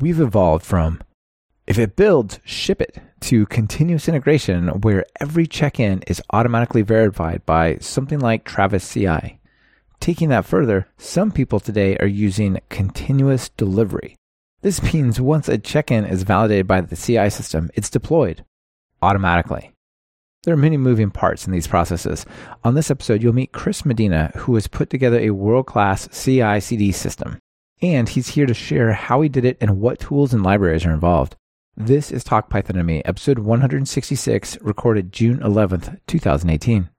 We've evolved from if it builds, ship it to continuous integration where every check in is automatically verified by something like Travis CI. Taking that further, some people today are using continuous delivery. This means once a check in is validated by the CI system, it's deployed automatically. There are many moving parts in these processes. On this episode, you'll meet Cris Medina, who has put together a world class CI CD system. And he's here to share how he did it and what tools and libraries are involved. This is Talk Python to Me, episode 166, recorded June 11th, 2018.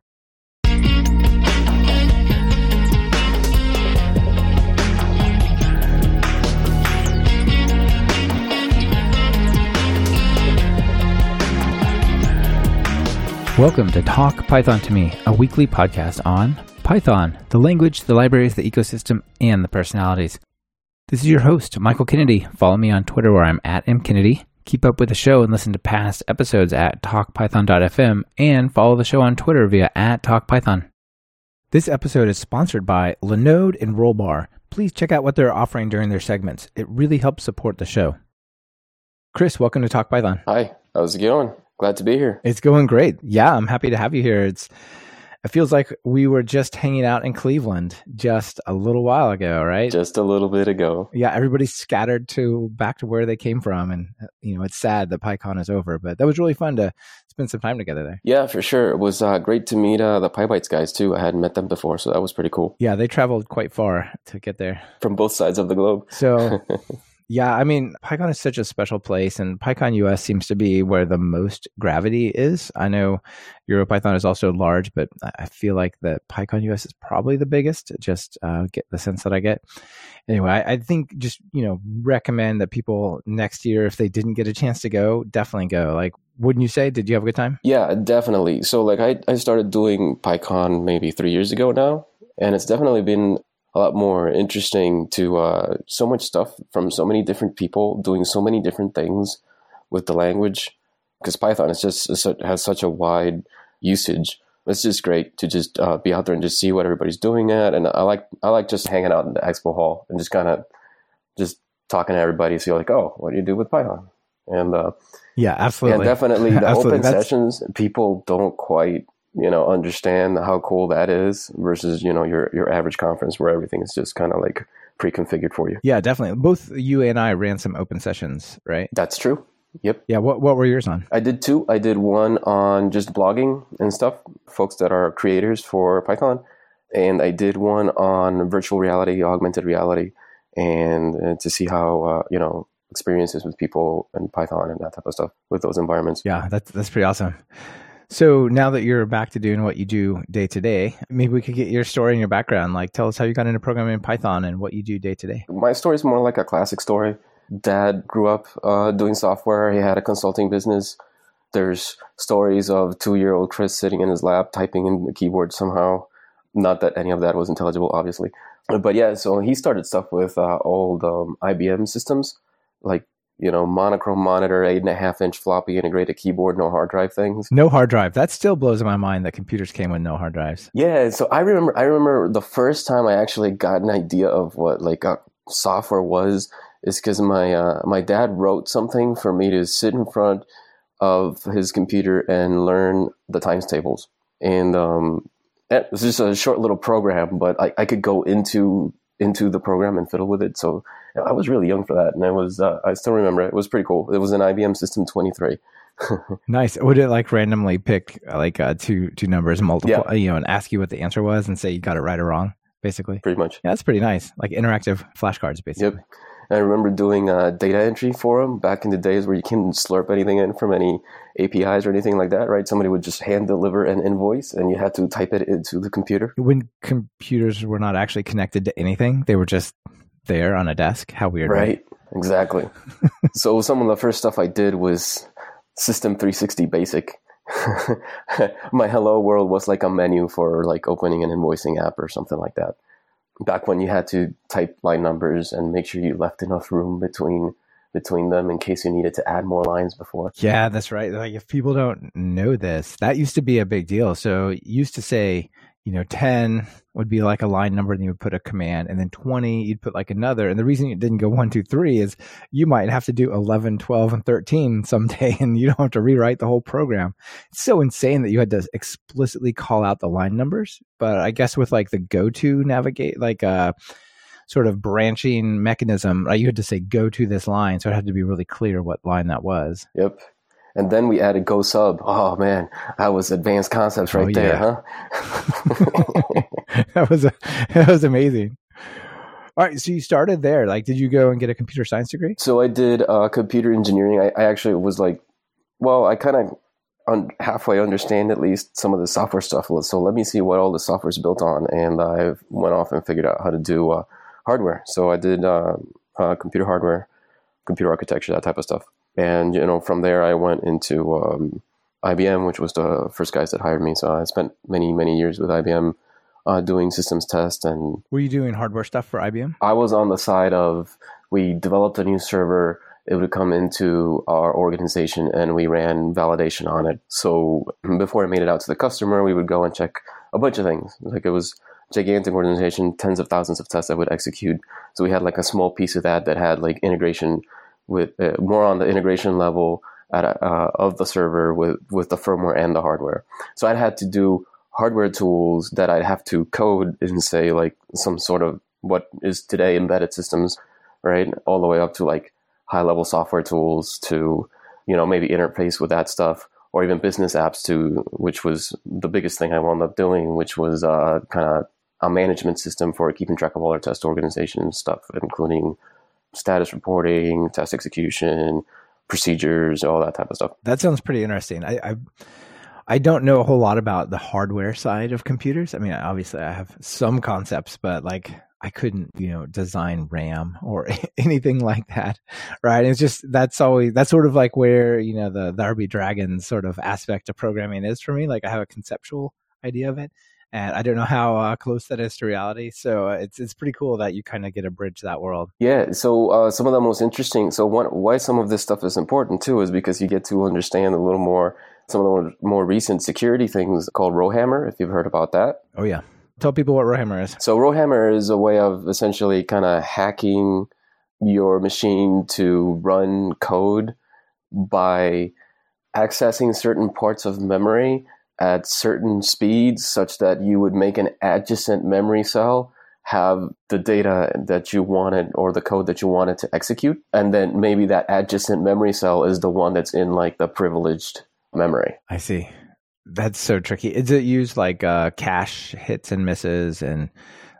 Welcome to Talk Python to Me, a weekly podcast on Python, the language, the libraries, the ecosystem, and the personalities. This is your host, Michael Kennedy. Follow me on Twitter where I'm at mkennedy. Keep up with the show and listen to past episodes at talkpython.fm and follow the show on Twitter via at talkpython. This episode is sponsored by Linode and Rollbar. Please check out what they're offering during their segments. It really helps support the show. Cris, welcome to Talk Python. Hi, how's it going? Glad to be here. It's going great. Yeah, I'm happy to have you here. It's it feels like we were just hanging out in Cleveland just a little while ago, right? Just a little bit ago. Yeah, everybody's scattered to back to where they came from, and you know it's sad that PyCon is over, but that was really fun to spend some time together there. Yeah, for sure. It was uh, great to meet uh, the PyBites guys too. I hadn't met them before, so that was pretty cool. Yeah, they traveled quite far to get there from both sides of the globe. So Yeah, I mean, PyCon is such a special place, and PyCon US seems to be where the most gravity is. I know EuroPython is also large, but I feel like that PyCon US is probably the biggest. Just uh, get the sense that I get. Anyway, I, I, think just you know recommend that people next year, if they didn't get a chance to go, definitely go. Like, wouldn't you say? Did you have a good time? Yeah, definitely. So, like, I I started doing PyCon maybe three years ago now, and it's definitely been a lot more interesting to uh, so much stuff from so many different people doing so many different things with the language because Python is just has such a wide usage. It's just great to just uh, be out there and just see what everybody's doing at. And I like I like just hanging out in the expo hall and just kind of just talking to everybody. So you're like, oh, what do you do with Python? And uh, yeah, absolutely, and definitely. The absolutely. open That's... sessions, people don't quite you know understand how cool that is versus you know your your average conference where everything is just kind of like pre-configured for you. Yeah definitely. Both you and i ran some open sessions right? That's true. Yep. Yeah what, what were yours on? I did two. I did one on just blogging and stuff folks that are creators for python and i did one on virtual reality augmented reality and, and to see how uh, you know experiences with people and python and that type of stuff with those environments. Yeah that's that's pretty awesome so now that you're back to doing what you do day to day, maybe we could get your story and your background. Like, tell us how you got into programming in Python and what you do day to day. My story is more like a classic story. Dad grew up uh, doing software. He had a consulting business. There's stories of two-year-old Cris sitting in his lab typing in the keyboard somehow. Not that any of that was intelligible, obviously. But yeah, so he started stuff with uh, old um, IBM systems, like you know, monochrome monitor, eight and a half inch floppy integrated keyboard, no hard drive things. No hard drive. That still blows my mind that computers came with no hard drives. Yeah. So I remember, I remember the first time I actually got an idea of what like uh, software was is because my, uh, my dad wrote something for me to sit in front of his computer and learn the times tables. And, um, it was just a short little program, but I, I could go into into the program and fiddle with it. So I was really young for that, and I was uh, I still remember it. It was pretty cool. It was an IBM System 23. nice. Would it like randomly pick like uh, two two numbers, multiple, yeah. you know, and ask you what the answer was, and say you got it right or wrong, basically? Pretty much. Yeah, that's pretty nice. Like interactive flashcards, basically. Yep. I remember doing uh, data entry for them back in the days where you couldn't slurp anything in from any APIs or anything like that, right? Somebody would just hand deliver an invoice and you had to type it into the computer. When computers were not actually connected to anything, they were just there on a desk. How weird. Right. right? Exactly. so some of the first stuff I did was System 360 Basic. My Hello World was like a menu for like opening an invoicing app or something like that back when you had to type line numbers and make sure you left enough room between between them in case you needed to add more lines before. Yeah, that's right. Like if people don't know this, that used to be a big deal. So used to say you know, 10 would be like a line number, and you would put a command, and then 20, you'd put like another. And the reason it didn't go one, two, three is you might have to do 11, 12, and 13 someday, and you don't have to rewrite the whole program. It's so insane that you had to explicitly call out the line numbers. But I guess with like the go to navigate, like, uh, sort of branching mechanism, you had to say go to this line, so it had to be really clear what line that was. Yep. And then we added Go Sub. Oh man, that was advanced concepts right oh, there, huh? that was a, that was amazing. All right, so you started there. Like, did you go and get a computer science degree? So I did uh, computer engineering. I, I, actually was like, well, I kind of un- halfway understand at least some of the software stuff. So let me see what all the software is built on, and I went off and figured out how to do uh, hardware. So I did uh, uh computer hardware, computer architecture, that type of stuff. And you know, from there, I went into um, IBM, which was the first guys that hired me. So I spent many, many years with IBM uh, doing systems tests. And were you doing hardware stuff for IBM? I was on the side of we developed a new server. It would come into our organization, and we ran validation on it. So before it made it out to the customer, we would go and check a bunch of things. Like it was gigantic organization, tens of thousands of tests that would execute. So we had like a small piece of that that had like integration with uh, more on the integration level at, uh, of the server with, with the firmware and the hardware. So I'd had to do hardware tools that I'd have to code in, say, like some sort of what is today embedded systems, right? All the way up to like high level software tools to, you know, maybe interface with that stuff or even business apps to, which was the biggest thing I wound up doing, which was uh, kind of a management system for keeping track of all our test organization stuff, including status reporting, test execution, procedures, all that type of stuff. That sounds pretty interesting. I, I, I don't know a whole lot about the hardware side of computers. I mean, obviously, I have some concepts, but like I couldn't, you know, design RAM or anything like that, right? It's just that's always that's sort of like where you know the the RB Dragon sort of aspect of programming is for me. Like I have a conceptual idea of it, and I don't know how uh, close that is to reality. So uh, it's it's pretty cool that you kind of get a bridge that world. Yeah. So uh, some of the most interesting. So one, why some of this stuff is important too is because you get to understand a little more some of the more, more recent security things called Rowhammer. If you've heard about that. Oh yeah. Tell people what Rowhammer is. So Rowhammer is a way of essentially kind of hacking your machine to run code by accessing certain parts of memory at certain speeds such that you would make an adjacent memory cell have the data that you wanted or the code that you wanted to execute. And then maybe that adjacent memory cell is the one that's in like the privileged memory. I see. That's so tricky. Is it used like uh, cache hits and misses and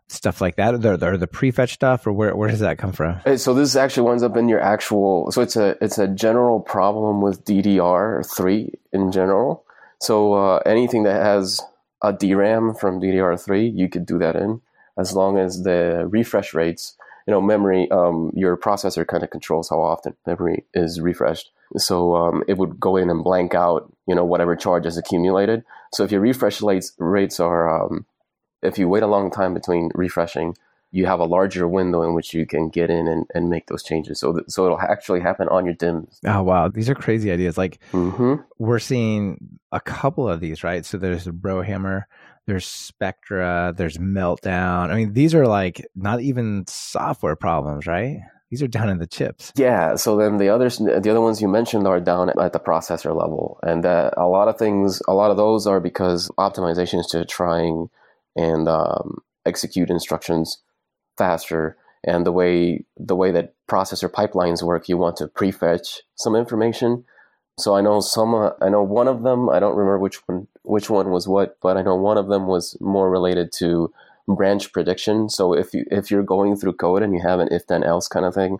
stuff like that? Or the, the prefetch stuff, or where where does that come from? So this actually winds up in your actual. So it's a it's a general problem with DDR three in general. So uh, anything that has a DRAM from DDR3, you could do that in, as long as the refresh rates, you know, memory, um, your processor kind of controls how often memory is refreshed. So um, it would go in and blank out, you know, whatever charge is accumulated. So if your refresh rates rates are, um, if you wait a long time between refreshing, you have a larger window in which you can get in and, and make those changes. So th- so it'll actually happen on your DIMMs. Oh wow, these are crazy ideas. Like mm-hmm. we're seeing a couple of these, right? So there's Rowhammer, there's Spectre, there's Meltdown. I mean, these are like not even software problems, right? These are down in the chips. Yeah. So then the others, the other ones you mentioned are down at the processor level, and uh, a lot of things, a lot of those are because optimizations to trying and um, execute instructions faster and the way the way that processor pipelines work you want to prefetch some information. So i know some uh, i know one of them i don't remember which one which one was what but i know one of them was more related to branch prediction. So if you if you're going through code and you have an if then else kind of thing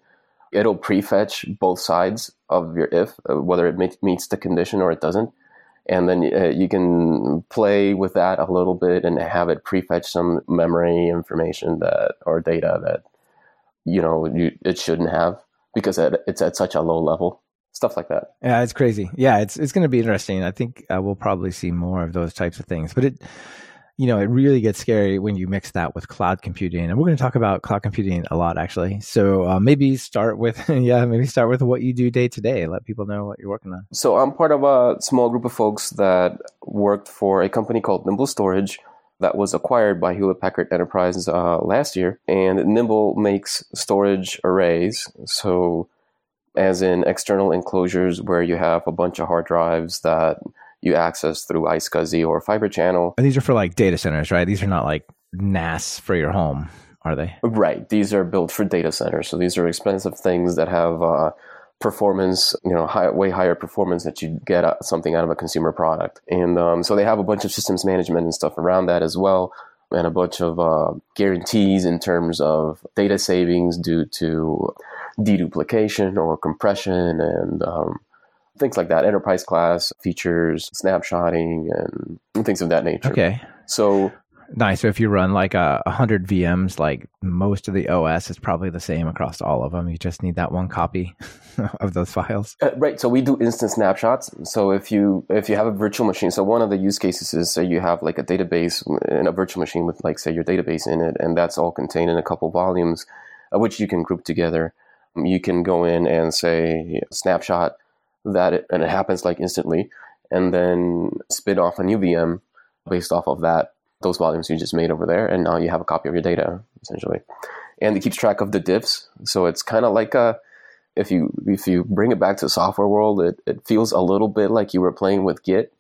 it'll prefetch both sides of your if uh, whether it meets the condition or it doesn't and then uh, you can play with that a little bit and have it prefetch some memory information that or data that you know you, it shouldn't have because it's at such a low level stuff like that. Yeah it's crazy. Yeah it's it's going to be interesting. I think uh, we'll probably see more of those types of things. But it you know, it really gets scary when you mix that with cloud computing. And we're going to talk about cloud computing a lot, actually. So uh, maybe start with, yeah, maybe start with what you do day to day. Let people know what you're working on. So I'm part of a small group of folks that worked for a company called Nimble Storage. that was acquired by Hewlett Packard Enterprise uh, last year. And Nimble makes storage arrays. So, as in external enclosures where you have a bunch of hard drives that you access through iSCSI or Fibre Channel. And these are for like data centers, right? These are not like NAS for your home, are they? Right. These are built for data centers. So these are expensive things that have uh, performance, you know, high, way higher performance that you get something out of a consumer product. And um, so they have a bunch of systems management and stuff around that as well, and a bunch of uh, guarantees in terms of data savings due to deduplication or compression and um, things like that. Enterprise class features, snapshotting, and things of that nature. Okay. So Nice. So if you run like a hundred VMs, like most of the OS is probably the same across all of them. You just need that one copy of those files. Uh, right. So we do instant snapshots. So if you if you have a virtual machine, so one of the use cases is say you have like a database in a virtual machine with like say your database in it, and that's all contained in a couple volumes, uh, which you can group together. You can go in and say snapshot that, it, and it happens like instantly, and then spin off a new VM based off of that those volumes you just made over there, and now you have a copy of your data essentially. And it keeps track of the diffs, so it's kind of like a if you if you bring it back to the software world, it, it feels a little bit like you were playing with Git,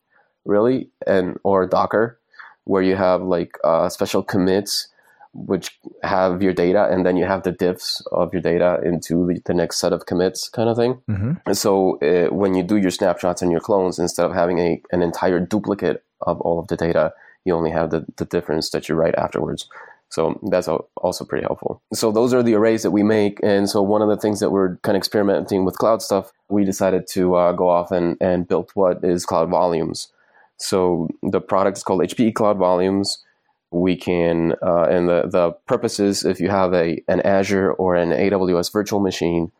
really, and or Docker, where you have like uh, special commits which have your data, and then you have the diffs of your data into the, the next set of commits, kind of thing. Mm-hmm. And so uh, when you do your snapshots and your clones, instead of having a an entire duplicate of all of the data, you only have the, the difference that you write afterwards. So that's also pretty helpful. So those are the arrays that we make. And so one of the things that we're kind of experimenting with cloud stuff, we decided to uh, go off and, and build what is Cloud Volumes. So the product is called HPE Cloud Volumes. We can, uh, and the, the purpose is if you have a, an Azure or an AWS virtual machine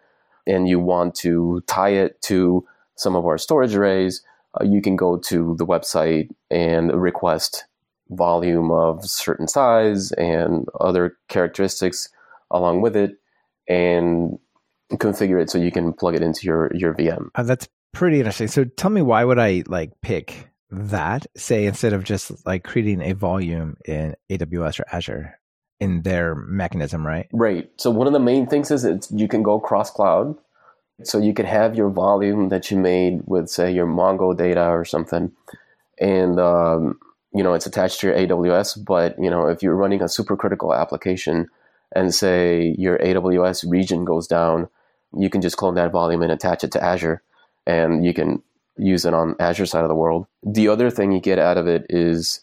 and you want to tie it to some of our storage arrays, uh, you can go to the website and request volume of certain size and other characteristics along with it and configure it so you can plug it into your your VM. Uh, that's pretty interesting. So tell me why would I like pick that say instead of just like creating a volume in AWS or Azure in their mechanism, right? Right. So one of the main things is that you can go cross cloud. So you could have your volume that you made with say your Mongo data or something and um, you know it's attached to your AWS, but you know if you're running a supercritical application and say your AWS region goes down, you can just clone that volume and attach it to Azure, and you can use it on Azure side of the world. The other thing you get out of it is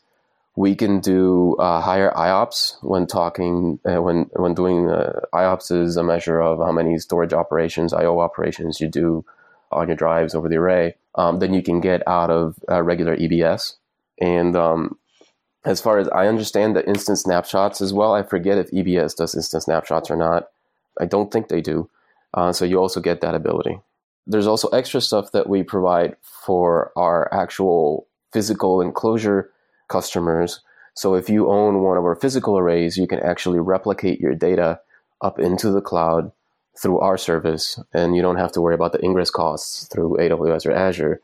we can do uh, higher IOPS when talking uh, when when doing uh, IOPS is a measure of how many storage operations, I/O operations you do on your drives over the array. Um, than you can get out of uh, regular EBS. And um, as far as I understand the instant snapshots as well, I forget if EBS does instant snapshots or not. I don't think they do. Uh, so you also get that ability. There's also extra stuff that we provide for our actual physical enclosure customers. So if you own one of our physical arrays, you can actually replicate your data up into the cloud through our service, and you don't have to worry about the ingress costs through AWS or Azure.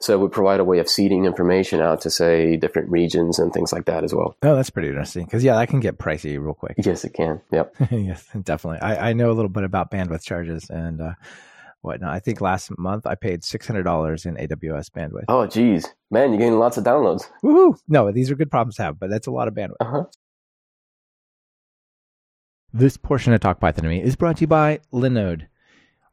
So it would provide a way of seeding information out to say different regions and things like that as well. Oh, that's pretty interesting. Because yeah, that can get pricey real quick. Yes, it can. Yep. yes, definitely. I, I know a little bit about bandwidth charges and uh, whatnot. I think last month I paid six hundred dollars in AWS bandwidth. Oh, geez, man, you're getting lots of downloads. Woohoo! No, these are good problems to have, but that's a lot of bandwidth. Uh-huh. This portion of Talk Python to Me is brought to you by Linode.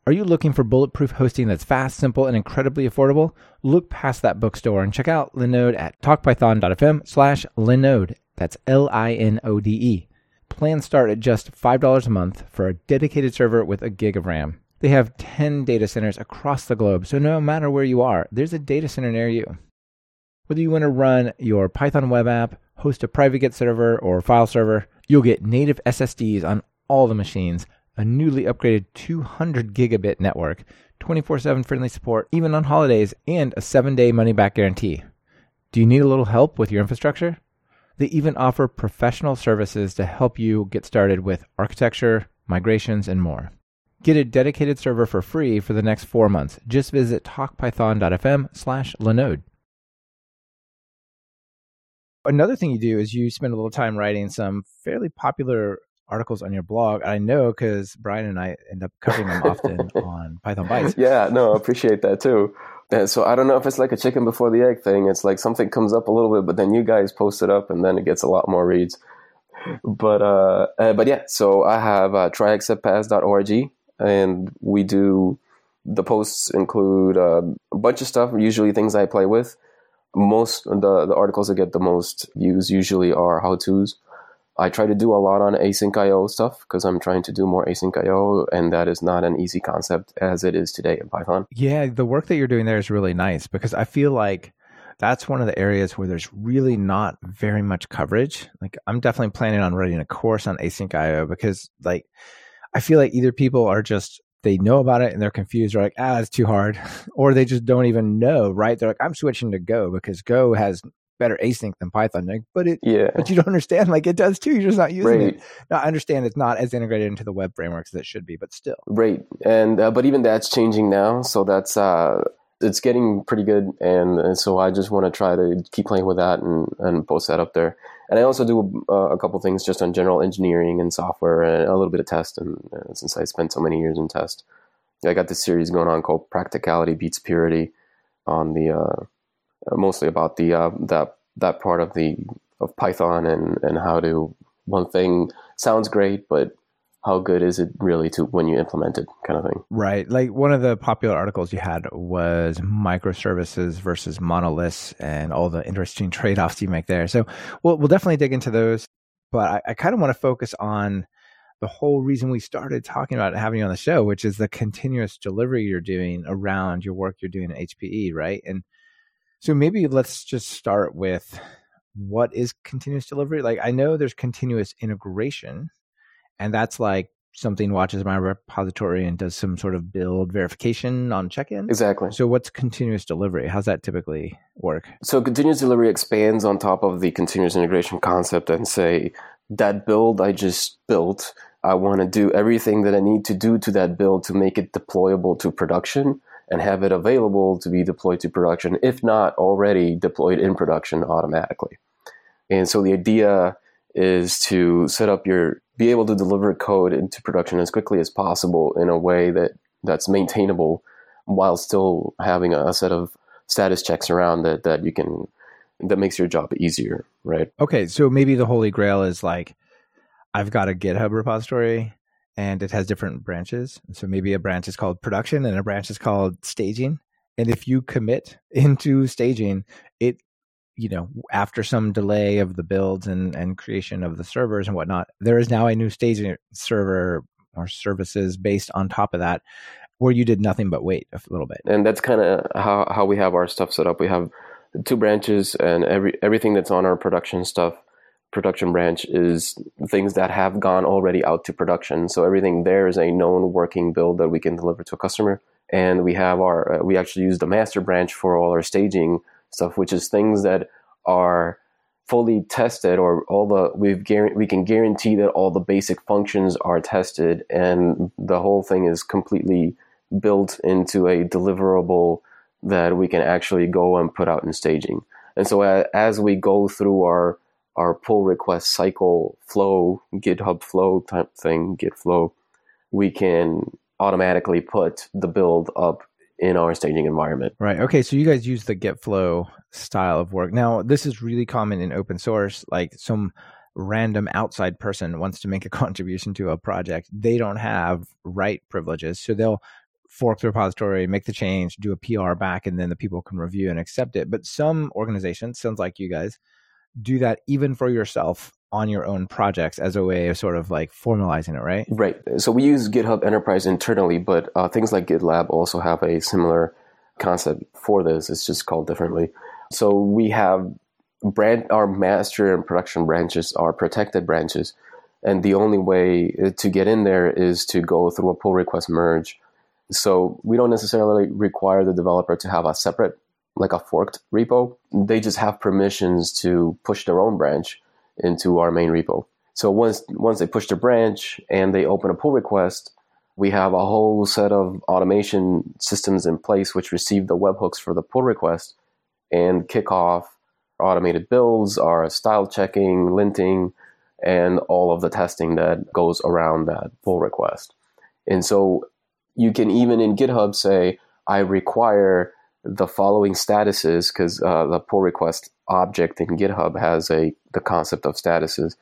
Are you looking for bulletproof hosting that's fast, simple, and incredibly affordable? Look past that bookstore and check out Linode at talkpython.fm slash Linode. That's L-I-N-O-D-E. Plans start at just $5 a month for a dedicated server with a gig of RAM. They have 10 data centers across the globe, so no matter where you are, there's a data center near you. Whether you want to run your Python web app, host a private Git server, or file server, you'll get native SSDs on all the machines a newly upgraded 200 gigabit network, 24 7 friendly support, even on holidays, and a 7 day money back guarantee. Do you need a little help with your infrastructure? They even offer professional services to help you get started with architecture, migrations, and more. Get a dedicated server for free for the next four months. Just visit talkpython.fm slash Linode. Another thing you do is you spend a little time writing some fairly popular articles on your blog. I know because Brian and I end up covering them often on Python Bytes. Yeah, no, I appreciate that too. And so I don't know if it's like a chicken before the egg thing. It's like something comes up a little bit, but then you guys post it up, and then it gets a lot more reads. But uh, uh but yeah, so I have uh, tryacceptpass.org, and we do the posts include uh, a bunch of stuff. Usually things I play with. Most the the articles that get the most views usually are how tos. I try to do a lot on async IO stuff because I'm trying to do more async IO, and that is not an easy concept as it is today in Python. Yeah, the work that you're doing there is really nice because I feel like that's one of the areas where there's really not very much coverage. Like I'm definitely planning on writing a course on async IO because like I feel like either people are just they know about it and they're confused, or like, ah, it's too hard, or they just don't even know, right? They're like, I'm switching to Go because Go has better async than Python. Like, but it, yeah, but you don't understand. Like, it does too. You're just not using right. it. Now, I understand it's not as integrated into the web frameworks as it should be, but still, right. And uh, but even that's changing now. So that's uh, it's getting pretty good, and, and so I just want to try to keep playing with that and and post that up there. And I also do uh, a couple things just on general engineering and software and a little bit of test. And uh, since I spent so many years in test, I got this series going on called Practicality Beats Purity on the uh, mostly about the uh, that that part of the of Python and and how to one thing sounds great, but how good is it really to when you implement it kind of thing? Right. Like one of the popular articles you had was microservices versus monoliths and all the interesting trade-offs you make there. So we'll, we'll definitely dig into those but i, I kind of want to focus on the whole reason we started talking about having you on the show which is the continuous delivery you're doing around your work you're doing at hpe right? And so maybe let's just start with what is continuous delivery? Like I know there's continuous integration, and that's like something watches my repository and does some sort of build verification on check-in. Exactly. So what's continuous delivery? How's that typically work? So continuous delivery expands on top of the continuous integration concept and say that build I just built, I want to do everything that I need to do to that build to make it deployable to production and have it available to be deployed to production, if not already deployed in production automatically. And so the idea is to set up your, be able to deliver code into production as quickly as possible in a way that that's maintainable while still having a, set of status checks around that, that you can, that makes your job easier, right? Okay. So maybe the holy grail is like, I've got a GitHub repository and it has different branches. So maybe a branch is called production and a branch is called staging. And if you commit into staging, it, you know, after some delay of the builds and, and creation of the servers and whatnot, there is now a new staging server or services based on top of that where you did nothing but wait a little bit. And that's kind of how, how we have our stuff set up. We have two branches and every everything that's on our production stuff production branch is things that have gone already out to production. So everything there is a known working build that we can deliver to a customer. And we have our, uh, we actually use the master branch for all our staging stuff, which is things that are fully tested or all the, we've we can guarantee that all the basic functions are tested and the whole thing is completely built into a deliverable that we can actually go and put out in staging. And so as we go through our our pull request cycle flow, GitHub flow type thing, Git flow, we can automatically put the build up in our staging environment. Right. Okay. So you guys use the Git flow style of work. Now, this is really common in open source. Like some random outside person wants to make a contribution to a project, they don't have write privileges. So they'll fork the repository, make the change, do a PR back, and then the people can review and accept it. But some organizations, sounds like you guys, do that even for yourself on your own projects as a way of sort of like formalizing it, right? Right. So we use GitHub Enterprise internally, but uh, things like GitLab also have a similar concept for this. It's just called differently. So we have brand our master and production branches are protected branches, and the only way to get in there is to go through a pull request merge. So we don't necessarily require the developer to have a separate like a forked repo, they just have permissions to push their own branch into our main repo. So once once they push the branch and they open a pull request, we have a whole set of automation systems in place which receive the webhooks for the pull request and kick off automated builds, our style checking, linting, and all of the testing that goes around that pull request. And so you can even in GitHub say, I require the following statuses because uh, the pull request object in GitHub has a the concept of statuses.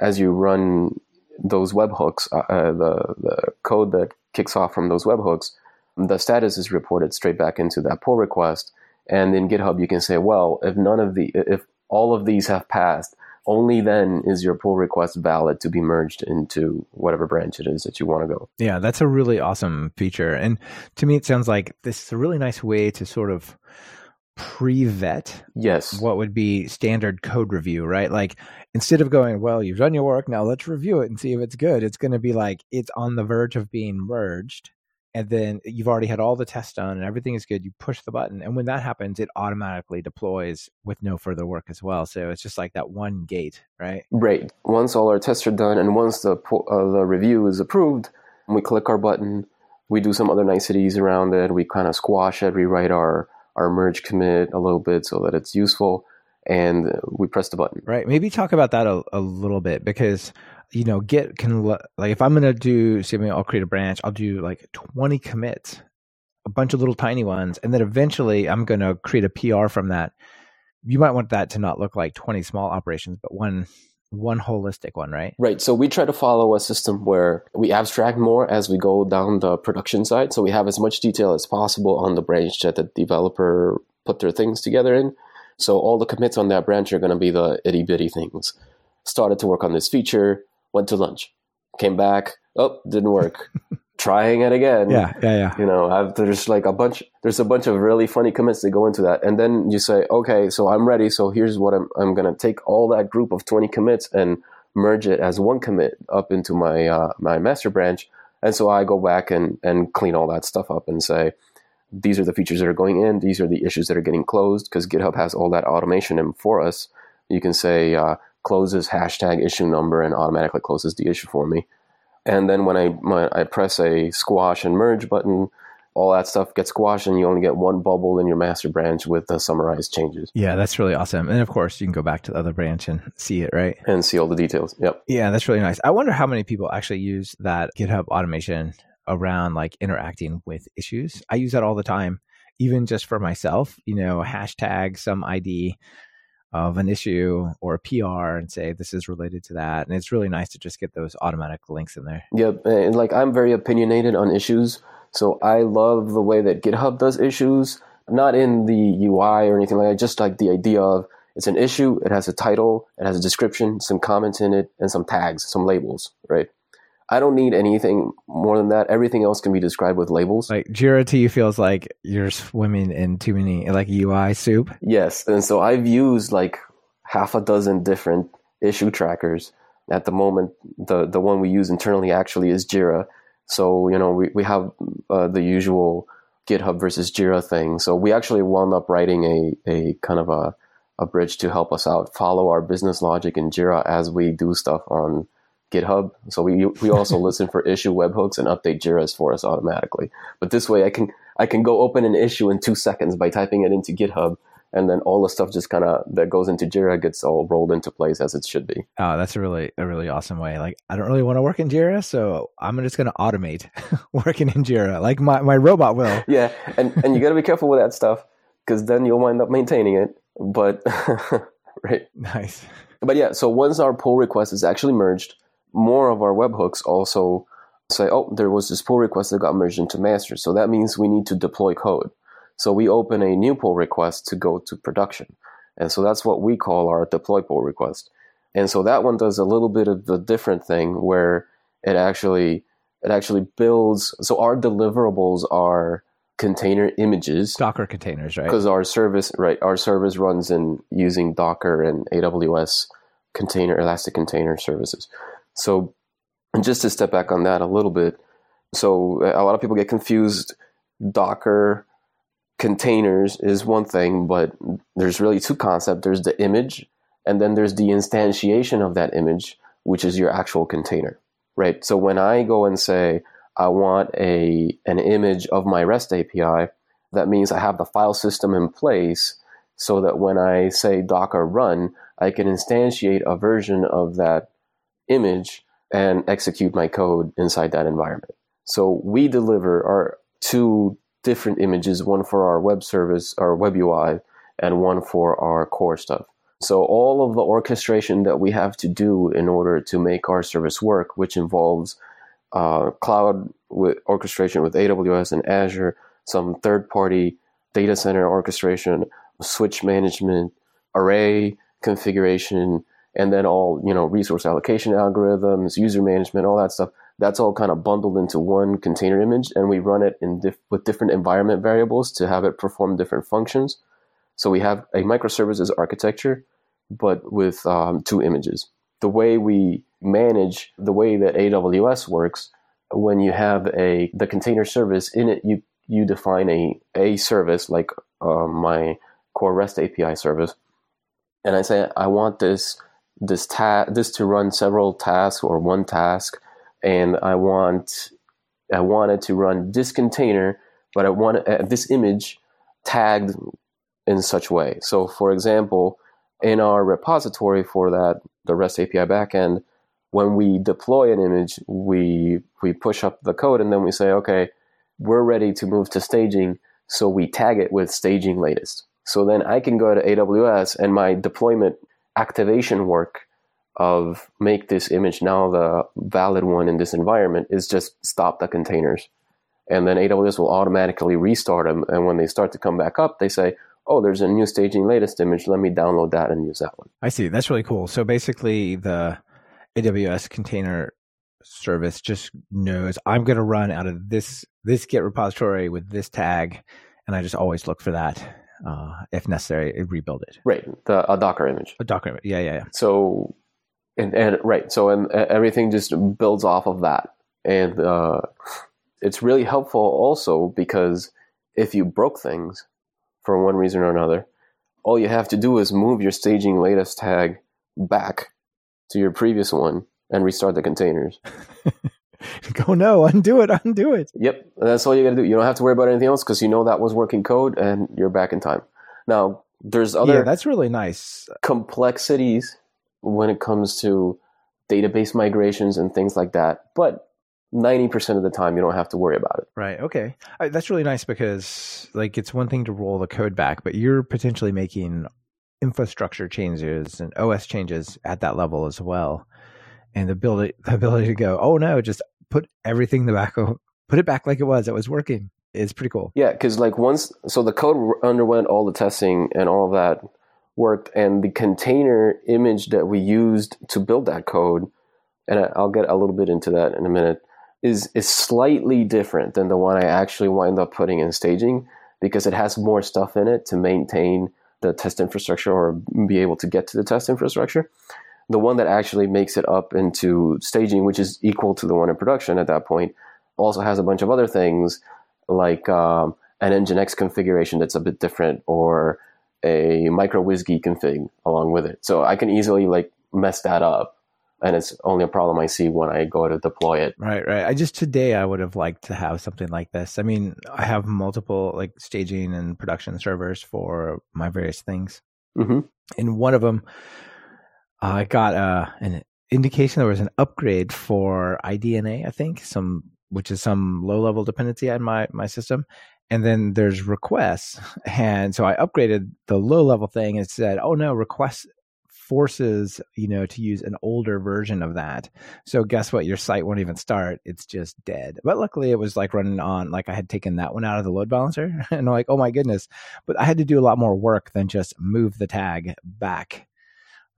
As you run those webhooks, uh, uh, the the code that kicks off from those webhooks, the status is reported straight back into that pull request. And in GitHub, you can say, well, if none of the if all of these have passed, only then is your pull request valid to be merged into whatever branch it is that you want to go. Yeah, that's a really awesome feature. And to me, it sounds like this is a really nice way to sort of pre-vet yes what would be standard code review right like instead of going well you've done your work now let's review it and see if it's good it's going to be like it's on the verge of being merged and then you've already had all the tests done and everything is good you push the button and when that happens it automatically deploys with no further work as well. So it's just like that one gate right? Right. Once all our tests are done and once the uh, the review is approved we click our button we do some other niceties around it we kind of squash it rewrite our our merge commit a little bit so that it's useful and we press the button. Right. Maybe talk about that a, a little bit because you know, Git can like if I'm gonna do say I'll create a branch, I'll do like 20 commits, a bunch of little tiny ones, and then eventually I'm gonna create a PR from that. You might want that to not look like 20 small operations, but one one holistic one, right? Right. So we try to follow a system where we abstract more as we go down the production side. So we have as much detail as possible on the branch that the developer put their things together in. So all the commits on that branch are going to be the itty bitty things. Started to work on this feature, went to lunch, came back, oh, didn't work. Trying it again. Yeah, yeah, yeah. You know, I've, there's like a bunch. There's a bunch of really funny commits that go into that, and then you say, okay, so I'm ready. So here's what I'm. I'm gonna take all that group of 20 commits and merge it as one commit up into my uh, my master branch. And so I go back and and clean all that stuff up and say, these are the features that are going in. These are the issues that are getting closed because GitHub has all that automation in for us. You can say, uh, closes hashtag issue number and automatically closes the issue for me. And then when I when I press a squash and merge button, all that stuff gets squashed and you only get one bubble in your master branch with the summarized changes. Yeah, that's really awesome. And of course, you can go back to the other branch and see it, right? And see all the details. Yep. Yeah, that's really nice. I wonder how many people actually use that GitHub automation around like interacting with issues. I use that all the time, even just for myself, you know, hashtag some ID of an issue or a PR and say this is related to that. And it's really nice to just get those automatic links in there. Yep. And like I'm very opinionated on issues. So I love the way that GitHub does issues, not in the UI or anything like that, just like the idea of it's an issue, it has a title, it has a description, some comments in it, and some tags, some labels, right? I don't need anything more than that. Everything else can be described with labels. Like Jira to you feels like you're swimming in too many like UI soup. Yes, and so I've used like half a dozen different issue trackers. At the moment, the the one we use internally actually is Jira. So you know we we have uh, the usual GitHub versus Jira thing. So we actually wound up writing a a kind of a a bridge to help us out follow our business logic in Jira as we do stuff on GitHub. So we we also listen for issue webhooks and update Jira's for us automatically. But this way, I can I can go open an issue in two seconds by typing it into GitHub, and then all the stuff just kind of that goes into Jira gets all rolled into place as it should be. Oh, that's a really a really awesome way. Like I don't really want to work in Jira, so I'm just going to automate working in Jira, like my my robot will. Yeah, and and you got to be careful with that stuff because then you'll wind up maintaining it. But right, nice. But yeah, so once our pull request is actually merged more of our webhooks also say, oh, there was this pull request that got merged into master. So that means we need to deploy code. So we open a new pull request to go to production. And so that's what we call our deploy pull request. And so that one does a little bit of the different thing where it actually it actually builds so our deliverables are container images docker containers right because our service right our service runs in using docker and aws container elastic container services so, just to step back on that a little bit, so a lot of people get confused. Docker containers is one thing, but there's really two concepts. There's the image, and then there's the instantiation of that image, which is your actual container, right? So when I go and say I want a an image of my REST API, that means I have the file system in place so that when I say Docker run, I can instantiate a version of that image and execute my code inside that environment. So we deliver our two different images, one for our web service, our web UI, and one for our core stuff. So all of the orchestration that we have to do in order to make our service work, which involves uh, cloud with orchestration with AWS and Azure, some third-party data center orchestration, switch management, array configuration, and then all you know resource allocation algorithms, user management, all that stuff. That's all kind of bundled into one container image, and we run it in with different environment variables to have it perform different functions. So we have a microservices architecture, but with um, two images. The way we manage the way that AWS works, when you have a the container service in it, you you define a a service like uh, my core REST API service, and I say I want this this ta- this to run several tasks or one task, and I want I want it to run this container, but I want uh, this image tagged in such way. So, for example, in our repository for that the REST API backend, when we deploy an image, we we push up the code and then we say, okay, we're ready to move to staging. So we tag it with staging latest. So then I can go to AWS and my deployment activation work of make this image now the valid one in this environment is just stop the containers. And then AWS will automatically restart them. And when they start to come back up, they say, oh, there's a new staging latest image. Let me download that and use that one. I see. That's really cool. So basically, the AWS container service just knows I'm going to run out of this this Git repository with this tag, and I just always look for that. Uh, if necessary, rebuild it. Right, the a Docker image. A Docker image. Yeah, yeah, yeah. So, and, and right, so and everything just builds off of that, and uh, it's really helpful also because if you broke things for one reason or another, all you have to do is move your staging latest tag back to your previous one and restart the containers. Go no, undo it, undo it. Yep, that's all you got to do. You don't have to worry about anything else because you know that was working code and you're back in time. Now, there's other yeah, that's really nice complexities when it comes to database migrations and things like that, but 90% of the time you don't have to worry about it. Right. Okay. That's really nice because like it's one thing to roll the code back, but you're potentially making infrastructure changes and OS changes at that level as well. And the ability, the ability to go, oh no, just put everything in the back, of put it back like it was. It was working. It's pretty cool. Yeah, because like once, so the code underwent all the testing and all that worked, and the container image that we used to build that code, and I'll get a little bit into that in a minute, is is slightly different than the one I actually wind up putting in staging because it has more stuff in it to maintain the test infrastructure or be able to get to the test infrastructure. The one that actually makes it up into staging, which is equal to the one in production at that point, also has a bunch of other things like um, an Nginx configuration that's a bit different or a micro WSGI config along with it. So I can easily like mess that up and it's only a problem I see when I go to deploy it. Right, right. I just today I would have liked to have something like this. I mean, I have multiple like staging and production servers for my various things. Mm-hmm. In one of them, I got uh, an indication there was an upgrade for IDNA. I think some, which is some low level dependency on my my system. And then there's requests, and so I upgraded the low level thing and said, "Oh no, requests forces you know to use an older version of that. So guess what? Your site won't even start. It's just dead. But luckily it was like running on like i had taken that one out of the load balancer. And I'm like oh my goodness. But i had to do a lot more work than just move the tag back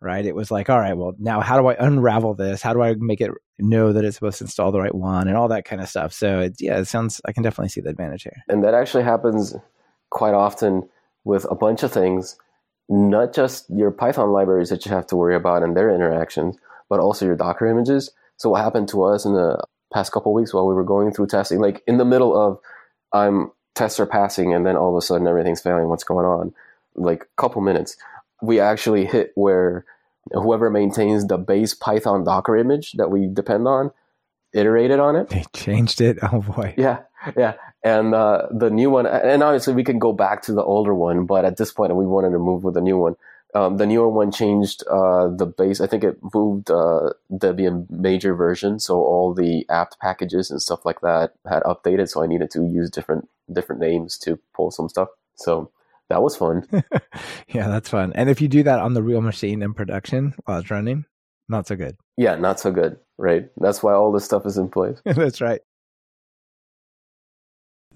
right it was like all right well now how do i unravel this how do i make it know that it's supposed to install the right one and all that kind of stuff so it, yeah it sounds i can definitely see the advantage here and that actually happens quite often with a bunch of things not just your Python libraries that you have to worry about and their interactions, but also your Docker images. So what happened to us in the past couple weeks while we were going through testing, like in the middle of I'm tests are passing and then all of a sudden everything's failing. What's going on? Like a couple minutes, we actually hit where whoever maintains the base Python Docker image that we depend on iterated on it. They changed it. Oh boy. Yeah, yeah. And uh, the new one, and obviously we can go back to the older one, but at this point we wanted to move with the new one. Um, the newer one changed uh, the base. I think it moved uh, Debian major version, so all the apt packages and stuff like that had updated. So I needed to use different different names to pull some stuff. So that was fun. yeah, that's fun. And if you do that on the real machine in production while it's running, not so good. Yeah, not so good. Right. That's why all this stuff is in place. that's right.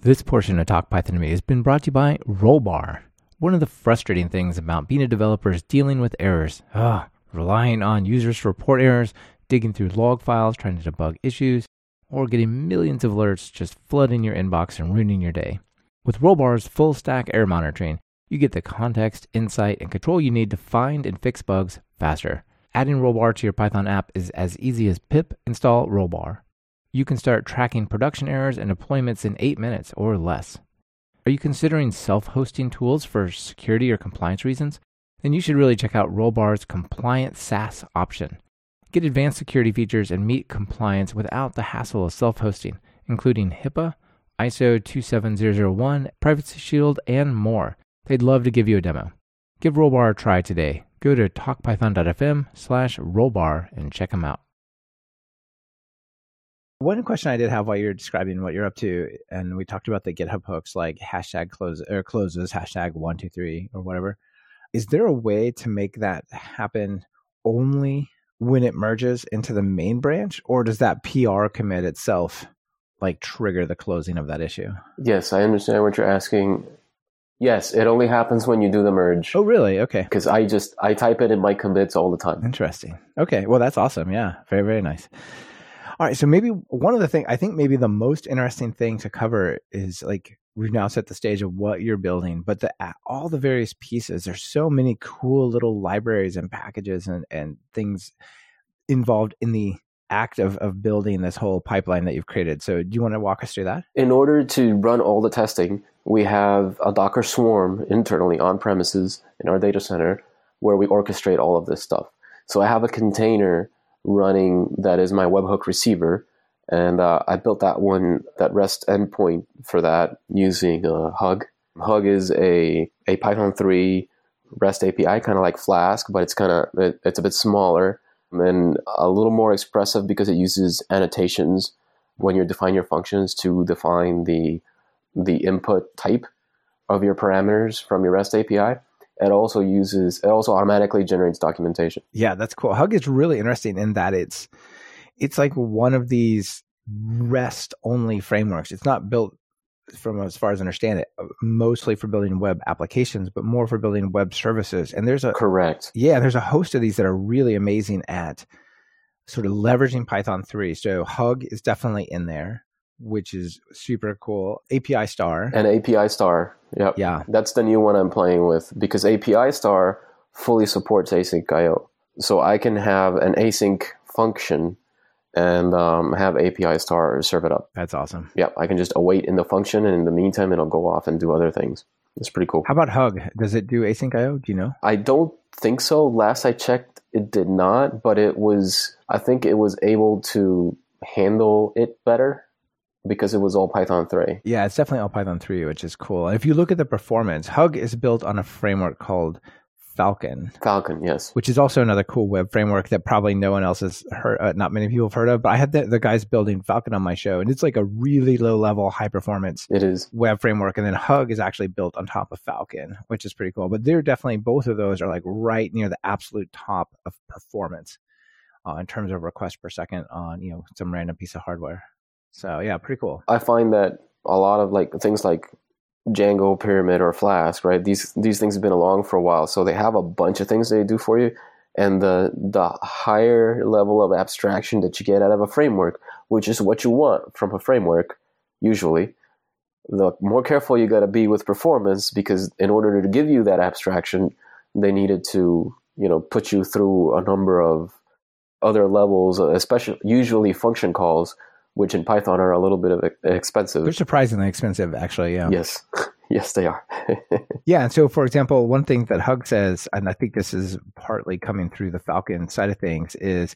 This portion of Talk Python to Me has been brought to you by Rollbar. One of the frustrating things about being a developer is dealing with errors. Ugh, relying on users to report errors, digging through log files trying to debug issues, or getting millions of alerts just flooding your inbox and ruining your day. With Rollbar's full stack error monitoring, you get the context, insight, and control you need to find and fix bugs faster. Adding Rollbar to your Python app is as easy as pip install Rollbar. You can start tracking production errors and deployments in 8 minutes or less. Are you considering self hosting tools for security or compliance reasons? Then you should really check out Rollbar's Compliant SaaS option. Get advanced security features and meet compliance without the hassle of self hosting, including HIPAA, ISO 27001, Privacy Shield, and more. They'd love to give you a demo. Give Rollbar a try today. Go to talkpython.fm slash rollbar and check them out. One question I did have while you're describing what you're up to, and we talked about the GitHub hooks like hashtag close or closes, hashtag one, two, three, or whatever. Is there a way to make that happen only when it merges into the main branch, or does that PR commit itself like trigger the closing of that issue? Yes, I understand what you're asking. Yes, it only happens when you do the merge. Oh, really? Okay. Because I just I type it in my commits all the time. Interesting. Okay. Well, that's awesome. Yeah. Very very nice. All right. So maybe one of the thing I think maybe the most interesting thing to cover is like we've now set the stage of what you're building, but the all the various pieces. There's so many cool little libraries and packages and and things involved in the act of, of building this whole pipeline that you've created. So do you want to walk us through that? In order to run all the testing, we have a Docker swarm internally on premises in our data center where we orchestrate all of this stuff. So I have a container running that is my webhook receiver. And uh, I built that one, that REST endpoint for that using uh, Hug. Hug is a, a Python 3 REST API, kind of like Flask, but it's kind of it, it's a bit smaller and a little more expressive because it uses annotations when you define your functions to define the the input type of your parameters from your REST API it also uses it also automatically generates documentation. Yeah that's cool. Hug is really interesting in that it's it's like one of these rest only frameworks. It's not built from as far as I understand it, uh, mostly for building web applications, but more for building web services. And there's a correct, yeah, there's a host of these that are really amazing at sort of leveraging Python 3. So Hug is definitely in there, which is super cool. API Star and API Star, yep. yeah, that's the new one I'm playing with because API Star fully supports async IO, so I can have an async function and um, have API star serve it up. That's awesome. Yeah, I can just await in the function, and in the meantime, it'll go off and do other things. It's pretty cool. How about Hug? Does it do async IO? Do you know? I don't think so. Last I checked, it did not, but it was. I think it was able to handle it better because it was all Python 3. Yeah, it's definitely all Python 3, which is cool. And if you look at the performance, Hug is built on a framework called Falcon. Falcon, yes. Which is also another cool web framework that probably no one else has heard, uh, not many people have heard of. But I had the, the guys building Falcon on my show, and it's like a really low level, high performance it is web framework. And then Hug is actually built on top of Falcon, which is pretty cool. But they're definitely, both of those are like right near the absolute top of performance uh, in terms of requests per second on, you know, some random piece of hardware. So yeah, pretty cool. I find that a lot of like things like Django, Pyramid, or Flask, right? These these things have been along for a while, so they have a bunch of things they do for you, and the the higher level of abstraction that you get out of a framework, which is what you want from a framework, usually, the more careful you got to be with performance because in order to give you that abstraction, they needed to you know put you through a number of other levels, especially usually function calls which in Python are a little bit of expensive. They're surprisingly expensive, actually. Yeah. Yes, yes, they are. yeah. And so, for example, one thing that Hug says, and I think this is partly coming through the Falcon side of things, is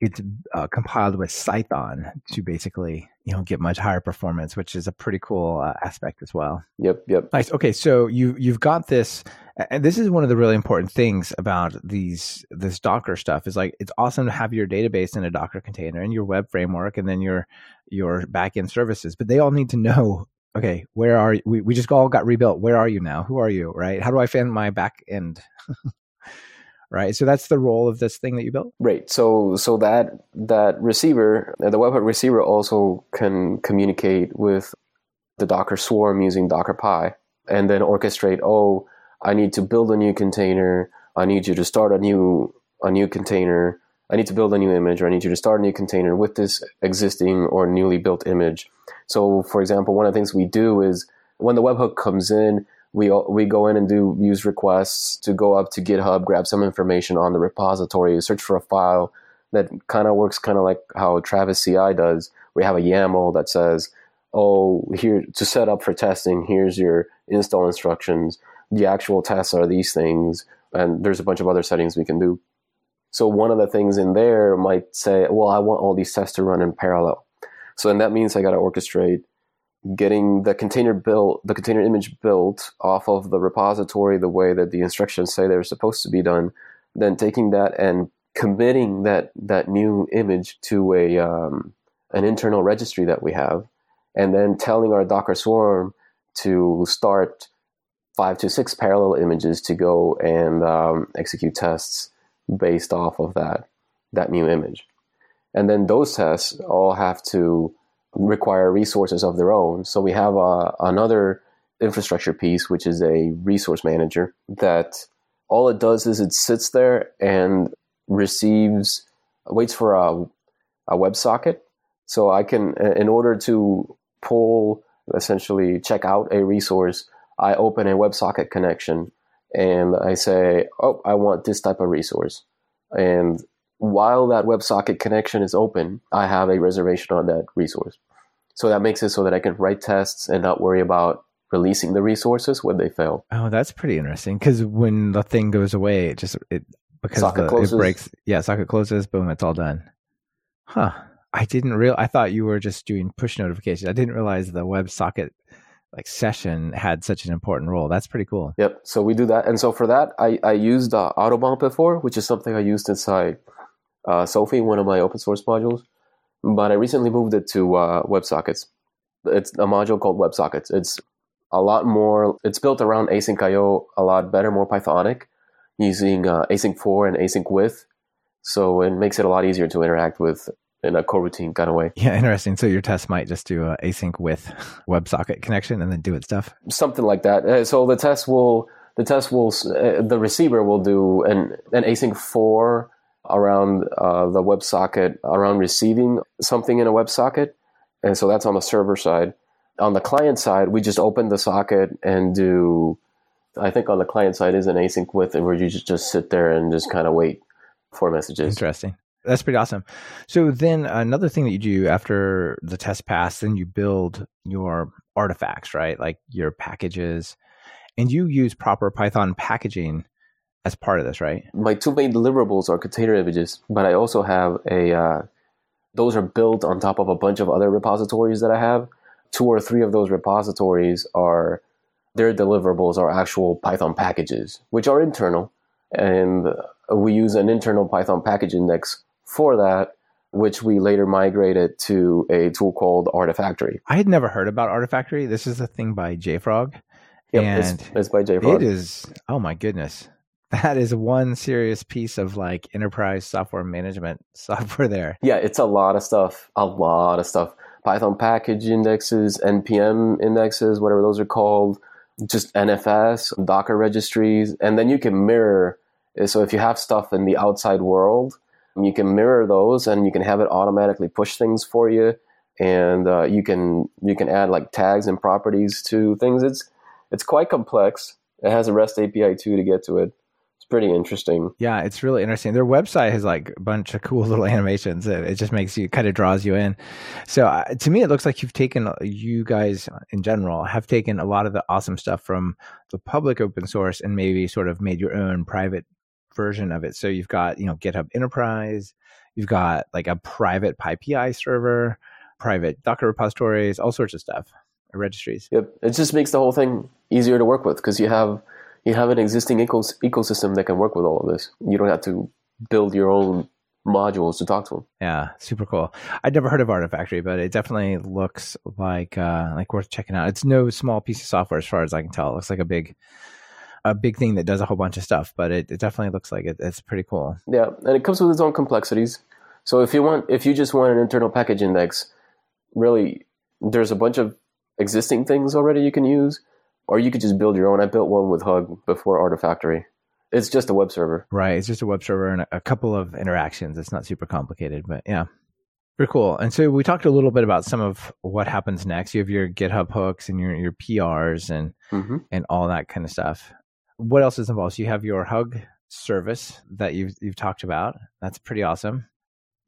it's uh, compiled with Cython to basically, you know, get much higher performance, which is a pretty cool uh, aspect as well. Yep. Yep. Nice. Okay. So you you've got this, and this is one of the really important things about these this Docker stuff is like it's awesome to have your database in a Docker container and your web framework, and then your your backend services, but they all need to know okay, where are you? We, we just all got rebuilt. Where are you now? Who are you? Right? How do I find my back end? right. So that's the role of this thing that you built. Right. So so that that receiver, uh, the webhook receiver, also can communicate with the Docker swarm using Docker Py, and then orchestrate. Oh, I need to build a new container. I need you to start a new a new container. I need to build a new image, or I need you to start a new container with this existing or newly built image so, for example, one of the things we do is when the webhook comes in, we we go in and do use requests to go up to GitHub, grab some information on the repository, search for a file that kind of works kind of like how Travis CI does. We have a YAML that says, "Oh, here to set up for testing. Here's your install instructions. The actual tests are these things, and there's a bunch of other settings we can do." So one of the things in there might say, "Well, I want all these tests to run in parallel." So then that means I got to orchestrate getting the container built, the container image built off of the repository the way that the instructions say they're supposed to be done. Then taking that and committing that that new image to a um, an internal registry that we have, and then telling our Docker Swarm to start five to six parallel images to go and um, execute tests based off of that that new image. And then those tests all have to require resources of their own. So we have uh, another infrastructure piece, which is a resource manager that all it does is it sits there and receives, waits for a, a WebSocket. So I can, in order to pull, essentially check out a resource, I open a WebSocket connection and I say, oh, I want this type of resource. And while that WebSocket connection is open, I have a reservation on that resource. So that makes it so that I can write tests and not worry about releasing the resources when they fail. Oh, that's pretty interesting because when the thing goes away, it just it because the, it breaks. Yeah, socket closes. Boom, it's all done. Huh. I didn't real. I thought you were just doing push notifications. I didn't realize the WebSocket like session had such an important role. That's pretty cool. Yep. So we do that, and so for that, I I used uh, Autobahn before, which is something I used inside uh, Sofi, one of my open source modules, but I recently moved it to uh, WebSockets. It's a module called WebSockets. It's a lot more, it's built around async IO a lot better, more Pythonic, using uh, async for and async with. So it makes it a lot easier to interact with in a coroutine kind of way. Yeah, interesting. So your test might just do a async with WebSocket connection and then do its stuff. Something like that. Uh, so the test will the test will uh, the receiver will do an an async for around uh, the WebSocket, around receiving something in a WebSocket. And so that's on the server side. On the client side, we just open the socket and do, I think on the client side is an async with it where you just, just sit there and just kind of wait for messages. Interesting. That's pretty awesome. So then another thing that you do after the test pass, then you build your artifacts, right? Like your packages, and you use proper Python packaging as part of this, right? My two main deliverables are container images, but I also have a. Uh, those are built on top of a bunch of other repositories that I have. Two or three of those repositories are their deliverables are actual Python packages, which are internal, and we use an internal Python package index for that, which we later migrated to a tool called Artifactory. I had never heard about Artifactory. This is a thing by JFrog. Yep, and it's, it's by JFrog. It is. Oh my goodness that is one serious piece of like enterprise software management software there. Yeah, it's a lot of stuff. A lot of stuff. Python package indexes, NPM indexes, whatever those are called, just NFS, Docker registries, and then you can mirror. So if you have stuff in the outside world, you can mirror those, and you can have it automatically push things for you, and uh, you can you can add like tags and properties to things. It's it's quite complex. It has a REST API too to get to it pretty interesting. Yeah, it's really interesting. Their website has like a bunch of cool little animations. It, it just makes you kind of draws you in. So uh, to me, it looks like you've taken you guys in general have taken a lot of the awesome stuff from the public open source and maybe sort of made your own private version of it. So you've got you know GitHub Enterprise, you've got like a private PyPI server, private Docker repositories, all sorts of stuff, registries. Yep, it just makes the whole thing easier to work with because you have you have an existing ecos- ecosystem that can work with all of this. You don't have to build your own modules to talk to them. Yeah, super cool. I'd never heard of Artifactory, but it definitely looks like uh, like worth checking out. It's no small piece of software as far as I can tell. It looks like a big a big thing that does a whole bunch of stuff, but it, it definitely looks like it, it's pretty cool. Yeah, and it comes with its own complexities. So if you want if you just want an internal package index, really there's a bunch of existing things already you can use or you could just build your own. I built one with Hug before Artifactory. It's just a web server. Right. It's just a web server and a couple of interactions. It's not super complicated, but yeah. Very cool. And so we talked a little bit about some of what happens next. You have your GitHub hooks and your, your PRs and mm-hmm. and all that kind of stuff. What else is involved? So you have your Hug service that you've you've talked about. That's pretty awesome.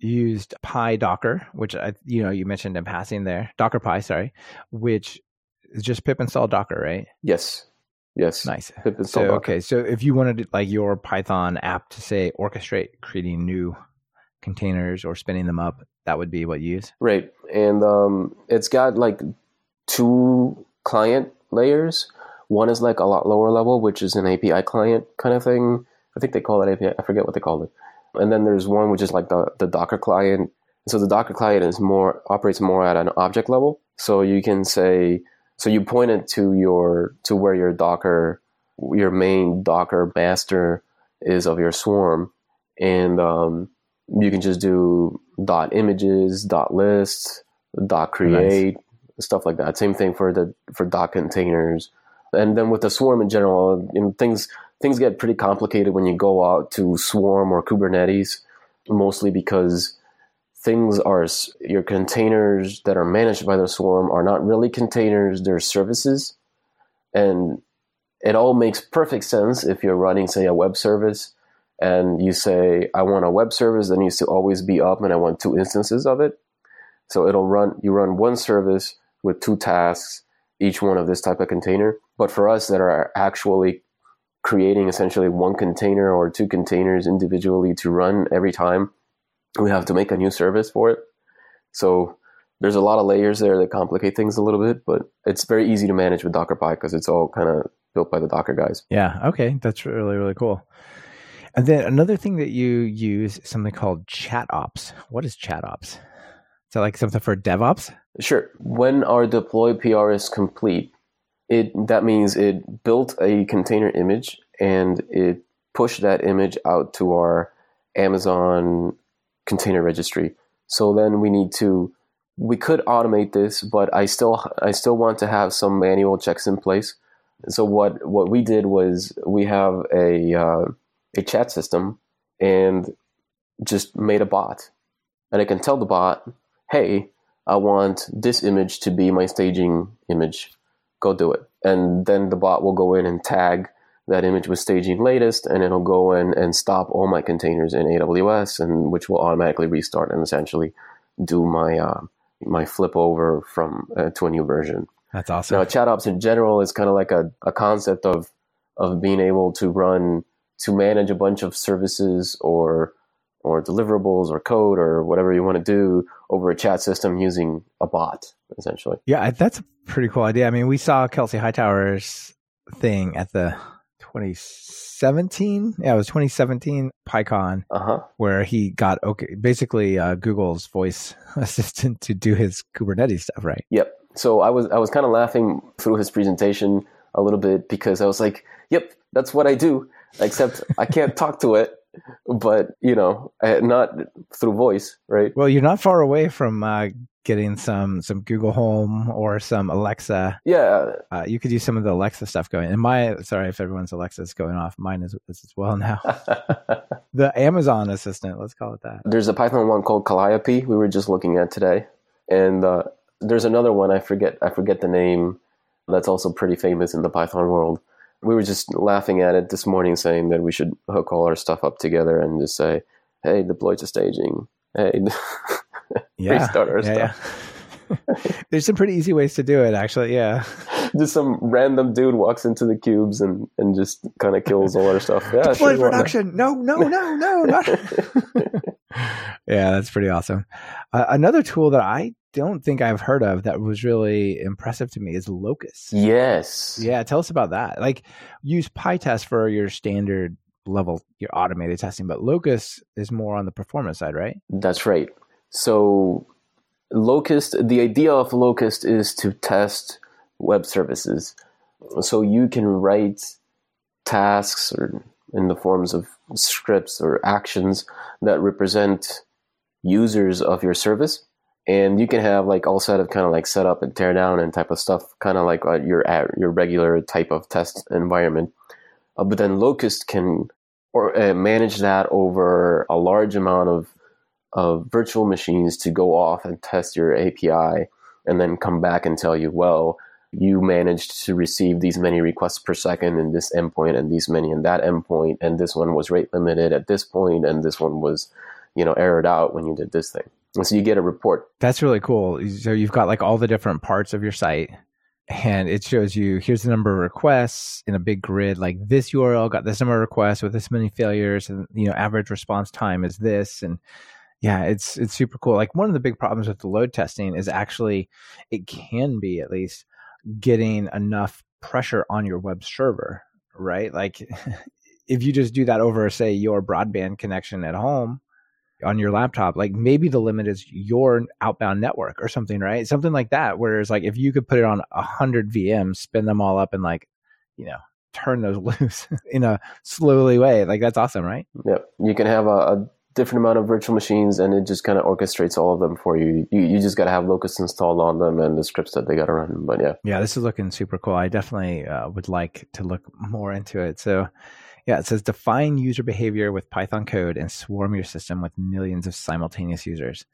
You used Pi Docker, which I you know you mentioned in passing there. Docker Py, sorry, which just pip install Docker, right? Yes. Yes. Nice. Pip install so, Docker. Okay. So if you wanted like your Python app to say orchestrate creating new containers or spinning them up, that would be what you use. Right. And um, it's got like two client layers. One is like a lot lower level, which is an API client kind of thing. I think they call it API. I forget what they call it. And then there's one which is like the, the Docker client. So the Docker client is more operates more at an object level. So you can say so you point it to your to where your Docker, your main Docker master is of your swarm, and um, you can just do dot images, dot lists, dot create, nice. stuff like that. Same thing for the for dot containers, and then with the swarm in general, you know, things things get pretty complicated when you go out to swarm or Kubernetes, mostly because things are your containers that are managed by the swarm are not really containers they're services. And it all makes perfect sense if you're running say a web service and you say i want a web service that needs to always be up and i want two instances of it. So it'll run you run one service with two tasks each one of this type of container. But for us that are actually creating essentially one container or two containers individually to run every time we have to make a new service for it. So there's a lot of layers there that complicate things a little bit, but it's very easy to manage with Docker Py because it's all kind of built by the Docker guys. Yeah. Okay. That's really, really cool. And then another thing that you use is something called chat ops. What is chat ops? Is that like something for DevOps? Sure. When our deploy PR is complete, it that means it built a container image and it pushed that image out to our Amazon container registry. So then we need to we could automate this, but I still I still want to have some manual checks in place. So what what we did was we have a uh, a chat system and just made a bot, and I can tell the bot, "Hey, I want this image to be my staging image. Go do it." And then the bot will go in and tag that image with staging latest, and it'll go in and stop all my containers in AWS, and which will automatically restart and essentially do my uh, my flip over from uh, to a new version. That's awesome. Now, chat ops in general is kind of like a, a concept of of being able to run to manage a bunch of services or or deliverables or code or whatever you want to do over a chat system using a bot, essentially. Yeah, that's a pretty cool idea. I mean, we saw Kelsey Hightower's thing at the 2017. Yeah, it was 2017 PyCon, uh-huh. where he got okay, basically uh, Google's voice assistant to do his Kubernetes stuff, right? Yep. So I was I was kind of laughing through his presentation a little bit because I was like, "Yep, that's what I do." Except I can't talk to it but you know, not through voice, right? Well, you're not far away from uh, getting some some Google Home or some Alexa. Yeah, uh, you could use some of the Alexa stuff going. And my sorry if everyone's Alexa is going off, mine is, is as well now. the Amazon Assistant, let's call it that. There's a Python one called Calliope. We were just looking at today, and uh, there's another one I forget I forget the name. That's also pretty famous in the Python world. we were just laughing at it this morning, saying that we should hook all our stuff up together and just say, "Hey, deploy to staging. Hey, Yeah. restart our yeah, stuff." yeah. There's some pretty easy ways to do it, actually. Yeah. just some random dude walks into the cubes and, and just kind of kills all our stuff. Yeah, Deploy production. No, no, no, no, not. yeah, that's pretty awesome. Uh, another tool that I don't think I've heard of that was really impressive to me is Locust. yes. Yeah, tell us about that. Like, use PyTest for your standard level, your automated testing, but Locust is more on the performance side, right? That's right. So, Locust, the idea of Locust is to test web services. So, you can write tasks or in the forms of scripts or actions that represent users of your service. And you can have like all set of kind of like setup and tear down and type of stuff, kind of like uh, your your regular type of test environment. Uh, but then Locust can or uh, manage that over a large amount of of virtual machines to go off and test your API and then come back and tell you, well, you managed to receive these many requests per second in this endpoint and these many in that endpoint, and this one was rate limited at this point, and this one was, you know, errored out when you did this thing. And so you get a report. That's really cool. So you've got like all the different parts of your site and it shows you here's the number of requests in a big grid like this URL got this number of requests with this many failures and you know average response time is this and yeah it's it's super cool like one of the big problems with the load testing is actually it can be at least getting enough pressure on your web server right? Like if you just do that over say your broadband connection at home on your laptop like maybe the limit is your outbound network or something right? Something like that whereas like if you could put it on a hundred vms spin them all up and like you know turn those loose in a slowly way like that's awesome right? Yeah, you can have a, a different amount of virtual machines, and it just kind of orchestrates all of them for you. You, you just got to have Locust installed on them and the scripts that they got to run. But yeah, yeah this is looking super cool i definitely uh, would like to look more into it so yeah it says define user behavior with python code and swarm your system with millions of simultaneous users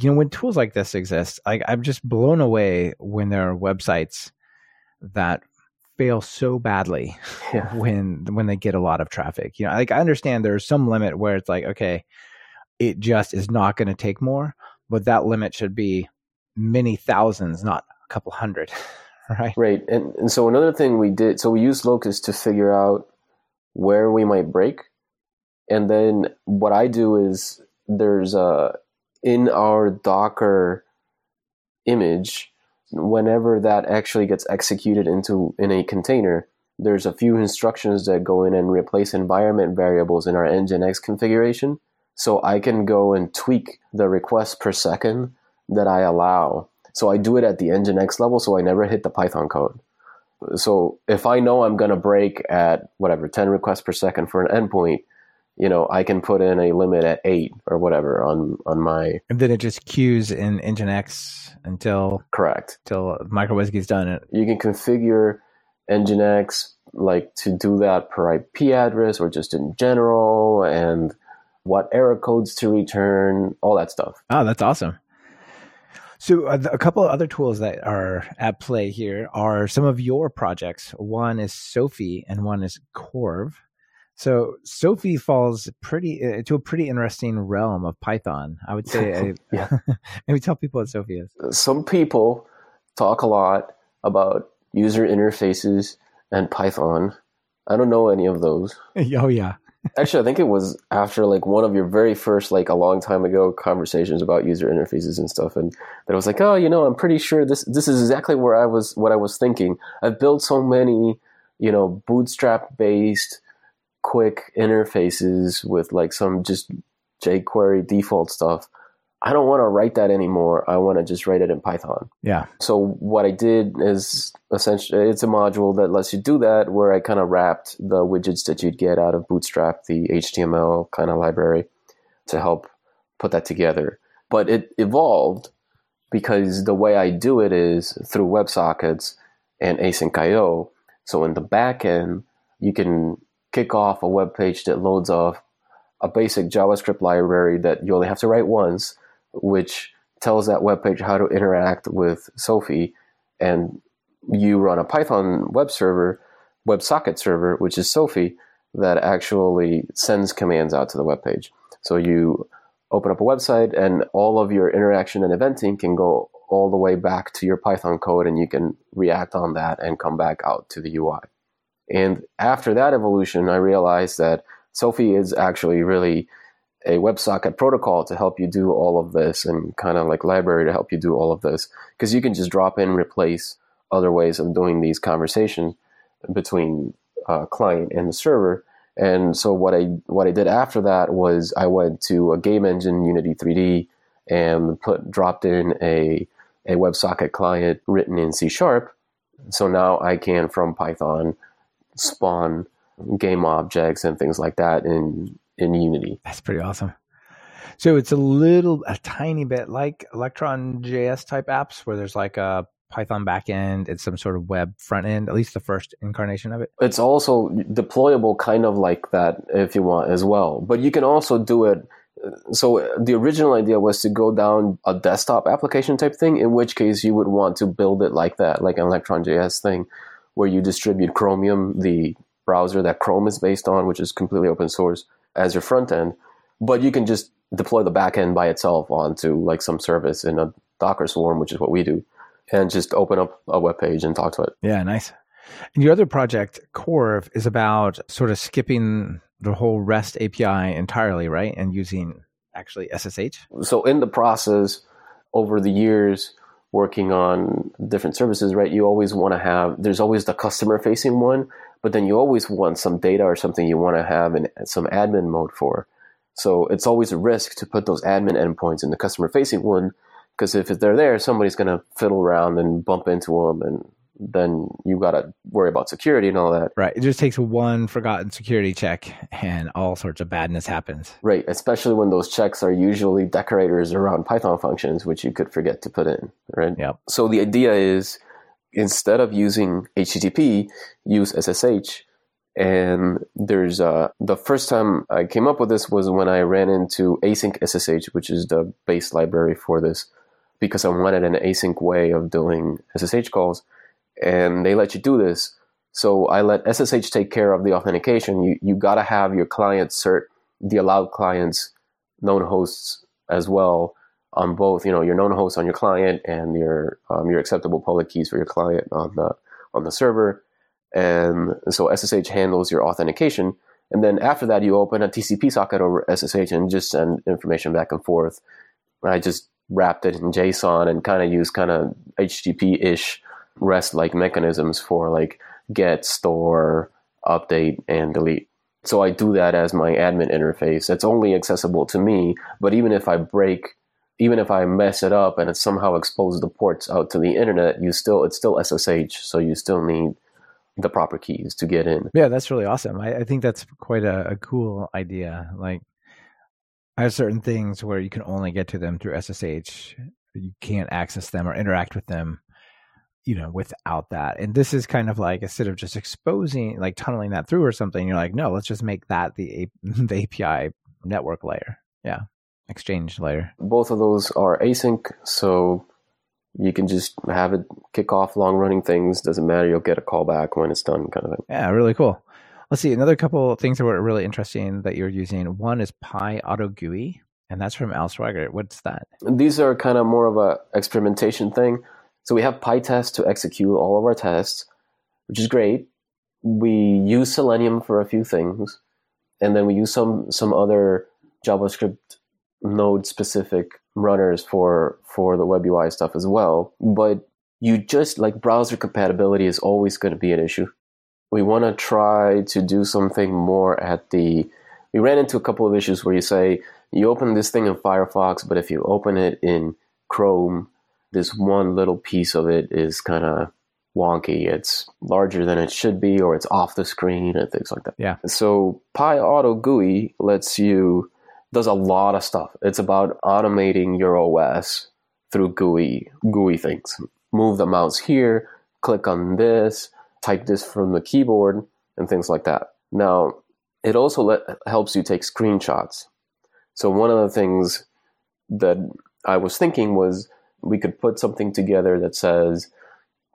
you know when tools like this exist like i'm just blown away when there are websites that fail so badly yeah, when when they get a lot of traffic. You know, like I understand there's some limit where it's like, okay, it just is not going to take more, but that limit should be many thousands, not a couple hundred, right? right. And and so another thing we did, so we used Locust to figure out where we might break, and then what I do is there's a in our Docker image whenever that actually gets executed into in a container, there's a few instructions that go in and replace environment variables in our Nginx configuration. So I can go and tweak the request per second that I allow. So I do it at the Nginx level, so I never hit the Python code. So if I know I'm going to break at whatever 10 requests per second for an endpoint, you know, I can put in a limit at eight or whatever on on my And then it just queues in Nginx until correct. until uWSGI's done it. you can configure Nginx like to do that per IP address or just in general, and what error codes to return, all that stuff. Oh, that's awesome. So, uh, a couple of other tools that are at play here are some of your projects. One is Sofi, and one is Corv. So, Sofi falls pretty uh, to a pretty interesting realm of Python. I would say. Yeah. maybe tell people what Sofi is. Some people talk a lot about user interfaces and Python. I don't know any of those. oh yeah, Actually, I think it was after like one of your very first, like a long time ago, conversations about user interfaces and stuff, and that I was like, oh, you know, I'm pretty sure this this is exactly where I was, what I was thinking. I've built so many, you know, Bootstrap based quick interfaces with like some just jQuery default stuff. I don't want to write that anymore. I want to just write it in Python. yeah, So what I did is essentially it's a module that lets you do that where I kind of wrapped the widgets that you'd get out of Bootstrap, the HTML kind of library to help put that together. But it evolved because the way I do it is through WebSockets and async.io. So in the back end, you can kick off a web page that loads off a basic JavaScript library that you only have to write once, which tells that web page how to interact with Sofi. And you run a Python web server WebSocket server, which is Sofi, that actually sends commands out to the web page. So you open up a website, and all of your interaction and eventing can go all the way back to your Python code, and you can react on that and come back out to the UI. And after that evolution, I realized that Sofi is actually really a WebSocket protocol to help you do all of this and kind of like library to help you do all of this because you can just drop in replace other ways of doing these conversations between uh, client and the server and so what i what i did after that was i went to a game engine unity 3d and put dropped in a a WebSocket client written in C sharp. So now I can from Python spawn game objects and things like that in in Unity. That's pretty awesome. So it's a little, a tiny bit like Electron JS type apps where there's like a Python backend and some sort of web front end, at least the first incarnation of it. It's also deployable kind of like that if you want as well. But you can also do it. So the original idea was to go down a desktop application type thing, in which case you would want to build it like that, like an Electron JS thing, where you distribute Chromium, the browser that Chrome is based on, which is completely open source as your front end, but you can just deploy the back end by itself onto like some service in a Docker swarm, which is what we do, and just open up a web page and talk to it. Yeah, nice. And your other project, Corv, is about sort of skipping the whole REST API entirely, right? And using actually SSH. So in the process, over the years, working on different services, right? You always want to have, there's always the customer facing one, but then you always want some data or something you want to have in some admin mode for. So it's always a risk to put those admin endpoints in the customer facing one, because if they're there, somebody's going to fiddle around and bump into them and then you got to worry about security and all that. Right. It just takes one forgotten security check and all sorts of badness happens. Right. Especially when those checks are usually decorators around Python functions, which you could forget to put in. Right. Yep. So the idea is instead of using HTTP, use SSH. And there's uh, the first time I came up with this was when I ran into async SSH, which is the base library for this, because I wanted an async way of doing SSH calls and they let you do this. So I let SSH take care of the authentication. You you got to have your client cert the allowed clients known hosts as well on both. You know your known host on your client and your um, your acceptable public keys for your client on the on the server. And so SSH handles your authentication. And then after that, you open a TCP socket over SSH and just send information back and forth. I just wrapped it in JSON and kind of use kind of HTTP ish REST like mechanisms for like get, store, update, and delete. So I do that as my admin interface. It's only accessible to me, but even if I break, even if I mess it up and it somehow exposes the ports out to the internet, you still it's still SSH, so you still need the proper keys to get in. Yeah, that's really awesome. I, I think that's quite a, a cool idea. Like I have certain things where you can only get to them through SSH. You can't access them or interact with them you know, without that. And this is kind of like instead of just exposing, like tunneling that through or something, you're like, no, let's just make that the the API network layer. Yeah, exchange layer. Both of those are async, so you can just have it kick off long running things. Doesn't matter. You'll get a call back when it's done, kind of thing. Yeah, really cool. Let's see another couple of things that were really interesting that you're using. One is PyAutoGUI, and that's from Al Sweigart. What's that? These are kind of more of a experimentation thing. So we have PyTest to execute all of our tests, which is great. We use Selenium for a few things, and then we use some some other JavaScript node specific runners for for the web UI stuff as well. But you just like browser compatibility is always going to be an issue. We want to try to do something more at the. We ran into a couple of issues where you say you open this thing in Firefox, but if you open it in Chrome, this one little piece of it is kind of wonky. It's larger than it should be, or it's off the screen and things like that. Yeah. So PyAutoGUI lets you does a lot of stuff. It's about automating your OS through GUI GUI things. Move the mouse here, click on this, type this from the keyboard, and things like that. Now, it also let, helps you take screenshots. So one of the things that I was thinking was we could put something together that says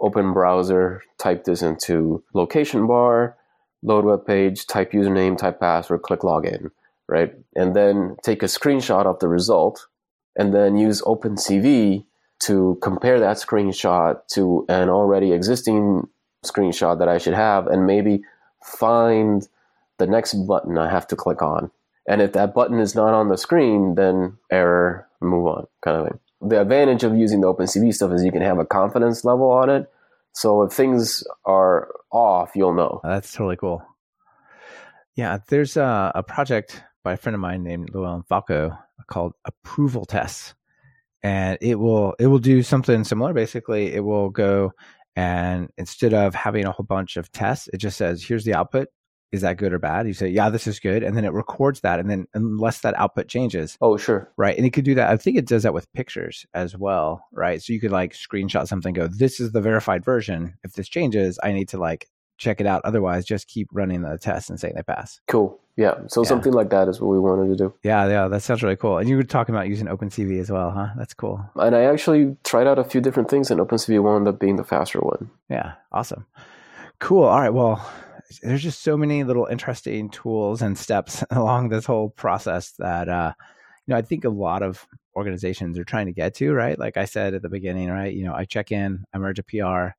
open browser, type this into location bar, load web page, type username, type password, click login, right? And then take a screenshot of the result and then use OpenCV to compare that screenshot to an already existing screenshot that I should have and maybe find the next button I have to click on. And if that button is not on the screen, then error, move on, kind of thing. The advantage of using the OpenCV stuff is you can have a confidence level on it. So if things are off, you'll know. Uh, that's totally cool. Yeah, there's a, a project by a friend of mine named Llewellyn Falco called Approval Tests, and it will it will do something similar. Basically, it will go and instead of having a whole bunch of tests, it just says, "Here's the output is that good or bad? You say, yeah, this is good. And then it records that. And then unless that output changes. Oh, sure. Right. And it could do that. I think it does that with pictures as well. Right. So you could like screenshot something, go, this is the verified version. If this changes, I need to like check it out. Otherwise, just keep running the test and saying they pass. Cool. Yeah. So yeah. something like that is what we wanted to do. Yeah. Yeah. That sounds really cool. And you were talking about using OpenCV as well, huh? That's cool. And I actually tried out a few different things, and OpenCV wound up being the faster one. Yeah. Awesome. Cool. All right. Well, there's just so many little interesting tools and steps along this whole process that uh, you know I think a lot of organizations are trying to get to. Right, like I said at the beginning, right? You know, I check in, I merge a PR,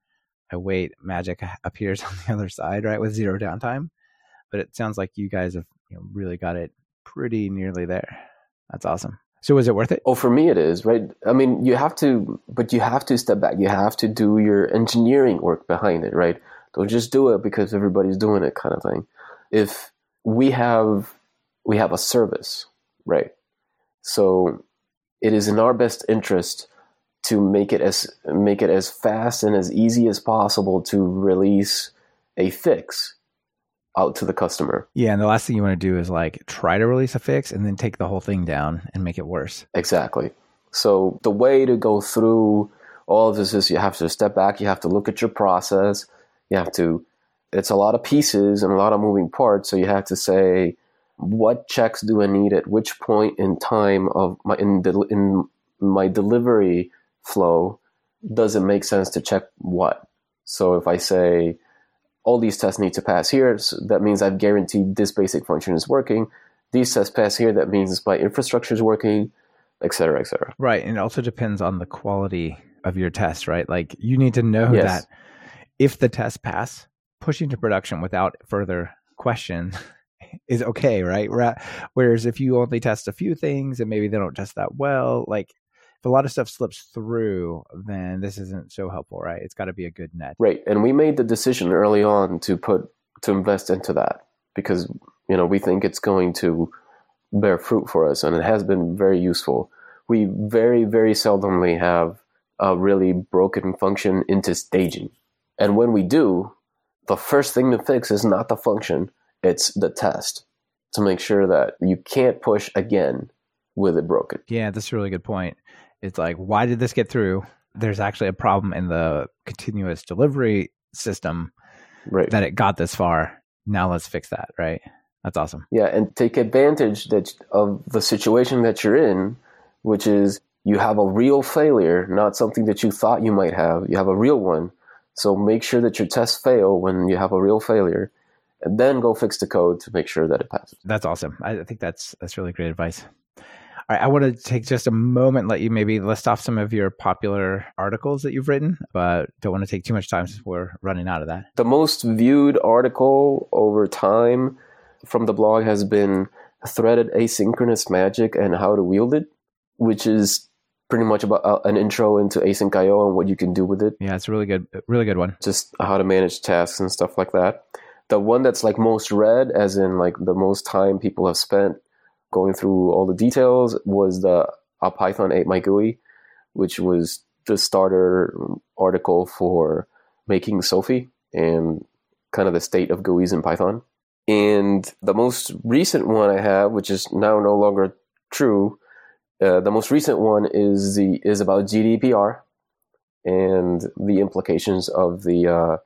I wait, magic appears on the other side, right, with zero downtime. But it sounds like you guys have you know, really got it pretty nearly there. That's awesome. So was it worth it? Oh, for me it is, right? I mean, you have to, but you have to step back. You have to do your engineering work behind it, right? Don't just do it because everybody's doing it kind of thing. If we have we have a service, right? So it is in our best interest to make it as make it as fast and as easy as possible to release a fix out to the customer. Yeah, and the last thing you want to do is like try to release a fix and then take the whole thing down and make it worse. Exactly. So the way to go through all of this is you have to step back, you have to look at your process, you have to it's a lot of pieces and a lot of moving parts. So you have to say what checks do i need at which point in time of my in, in my delivery flow? Does it make sense to check what? So if i say all these tests need to pass here so that means i've guaranteed this basic function is working. These tests pass here that means my infrastructure is working et cetera et cetera. Right and it also depends on the quality of your test right? Like you need to know yes. that if the tests pass, pushing to production without further question is okay, right? Whereas if you only test a few things and maybe they don't test that well, like if a lot of stuff slips through, then this isn't so helpful, right? It's got to be a good net. Right. And we made the decision early on to put to invest into that because you know we think it's going to bear fruit for us and it has been very useful. We very very seldomly have a really broken function into staging. And when we do, the first thing to fix is not the function, it's the test to make sure that you can't push again with it broken. Yeah, that's a really good point. It's like, why did this get through? There's actually a problem in the continuous delivery system right. that it got this far. Now let's fix that, right? That's awesome. Yeah, and take advantage that of the situation that you're in, which is you have a real failure, not something that you thought you might have. You have a real one so make sure that your tests fail when you have a real failure, and then go fix the code to make sure that it passes. That's awesome. I think that's that's really great advice. All right, I want to take just a moment, let you maybe list off some of your popular articles that you've written, but don't want to take too much time since we're running out of that. The most viewed article over time from the blog has been threaded asynchronous magic and how to wield it, which is pretty much about uh, an intro into async IO and what you can do with it. Yeah, it's a really good, really good one. Just how to manage tasks and stuff like that. The one that's like most read, as in like the most time people have spent going through all the details, was the a Python Ate My GUI, which was the starter article for making Sofi and kind of the state of GUIs in Python. And the most recent one I have, which is now no longer true, uh, the most recent one is the is about GDPR and the implications of the uh,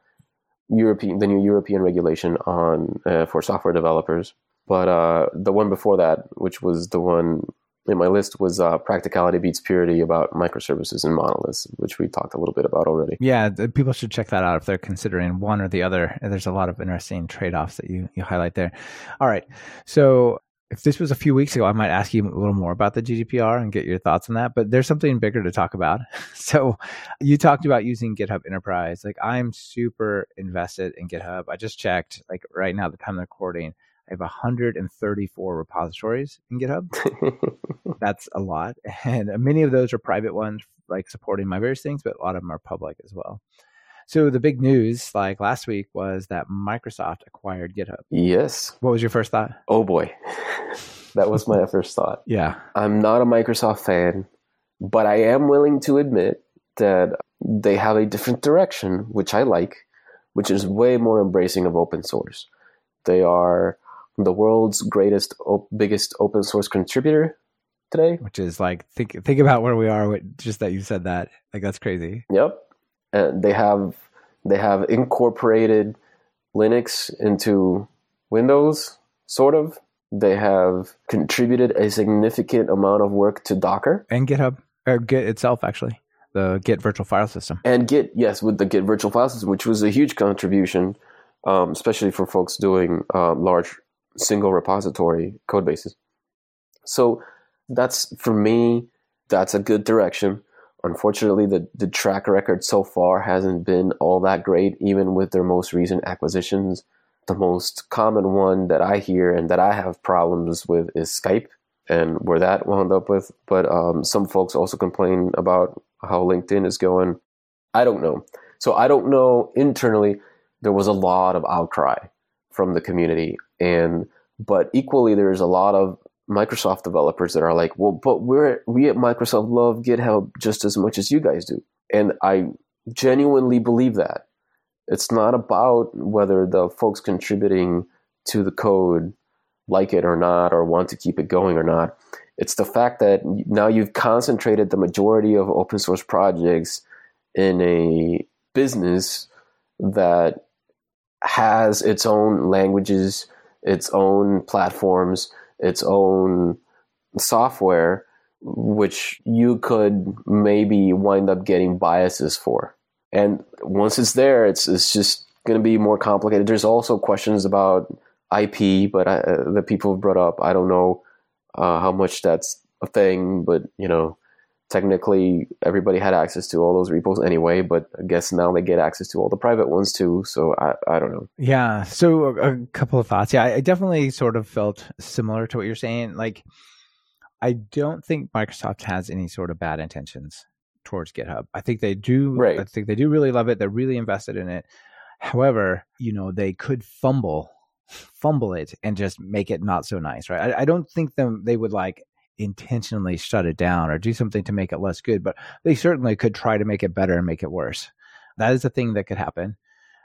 European the new European regulation on uh, for software developers. But uh, the one before that, which was the one in my list was uh, practicality beats purity about microservices and monoliths, which we talked a little bit about already. Yeah, people should check that out if they're considering one or the other. There's a lot of interesting trade offs that you, you highlight there. All right. So if this was a few weeks ago, I might ask you a little more about the GDPR and get your thoughts on that. But there's something bigger to talk about. So you talked about using GitHub Enterprise. Like I'm super invested in GitHub. I just checked, like right now, the time of recording, I have 134 repositories in GitHub. That's a lot. And many of those are private ones, like supporting my various things, but a lot of them are public as well. So the big news, like last week, was that Microsoft acquired GitHub. Yes. What was your first thought? Oh boy, that was my first thought. Yeah. I'm not a Microsoft fan, but I am willing to admit that they have a different direction, which I like, which is way more embracing of open source. They are the world's greatest, op- biggest open source contributor today. Which is like think think about where we are. With just that you said that, like that's crazy. Yep, and they have they have incorporated Linux into Windows, sort of. They have contributed a significant amount of work to Docker and GitHub or Git itself, actually, the Git virtual file system. And Git, yes, with the Git virtual file system, which was a huge contribution, um, especially for folks doing um, large single repository code bases. So that's for me, that's a good direction. Unfortunately, the, the track record so far hasn't been all that great, even with their most recent acquisitions. The most common one that I hear and that I have problems with is Skype and where that wound up with. But um, some folks also complain about how LinkedIn is going. I don't know. So I don't know internally. There was a lot of outcry from the community and but equally there's a lot of Microsoft developers that are like, well, but we're we at Microsoft love GitHub just as much as you guys do. And I genuinely believe that. It's not about whether the folks contributing to the code like it or not or want to keep it going or not. It's the fact that now you've concentrated the majority of open source projects in a business that has its own languages, its own platforms, its own software, which you could maybe wind up getting biases for. And once it's there, it's it's just going to be more complicated. There's also questions about IP, but I, uh, the people have brought up. I don't know uh, how much that's a thing, but you know, technically everybody had access to all those repos anyway, but I guess now they get access to all the private ones too. So I, I don't know. Yeah. So a, a couple of thoughts. Yeah, I definitely sort of felt similar to what you're saying. Like, I don't think Microsoft has any sort of bad intentions towards GitHub. I think they do. Right. I think they do really love it. They're really invested in it. However, you know, they could fumble fumble it and just make it not so nice, right? I, I don't think them they would like intentionally shut it down or do something to make it less good, but they certainly could try to make it better and make it worse. That is a thing that could happen.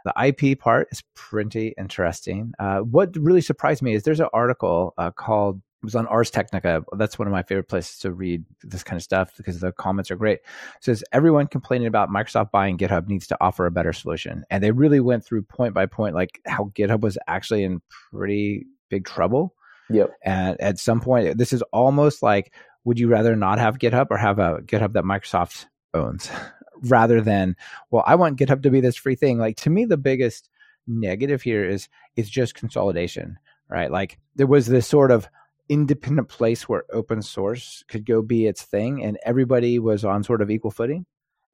The IP part is pretty interesting. Uh, what really surprised me is there's an article uh, called it was on Ars Technica. That's one of my favorite places to read this kind of stuff because the comments are great. It says everyone complaining about Microsoft buying GitHub needs to offer a better solution, and they really went through point by point like how GitHub was actually in pretty big trouble Yep. And at some point, this is almost like, would you rather not have GitHub or have a GitHub that Microsoft owns rather than, well, I want GitHub to be this free thing. Like to me, the biggest negative here is, is just consolidation, right? Like there was this sort of independent place where open source could go be its thing and everybody was on sort of equal footing.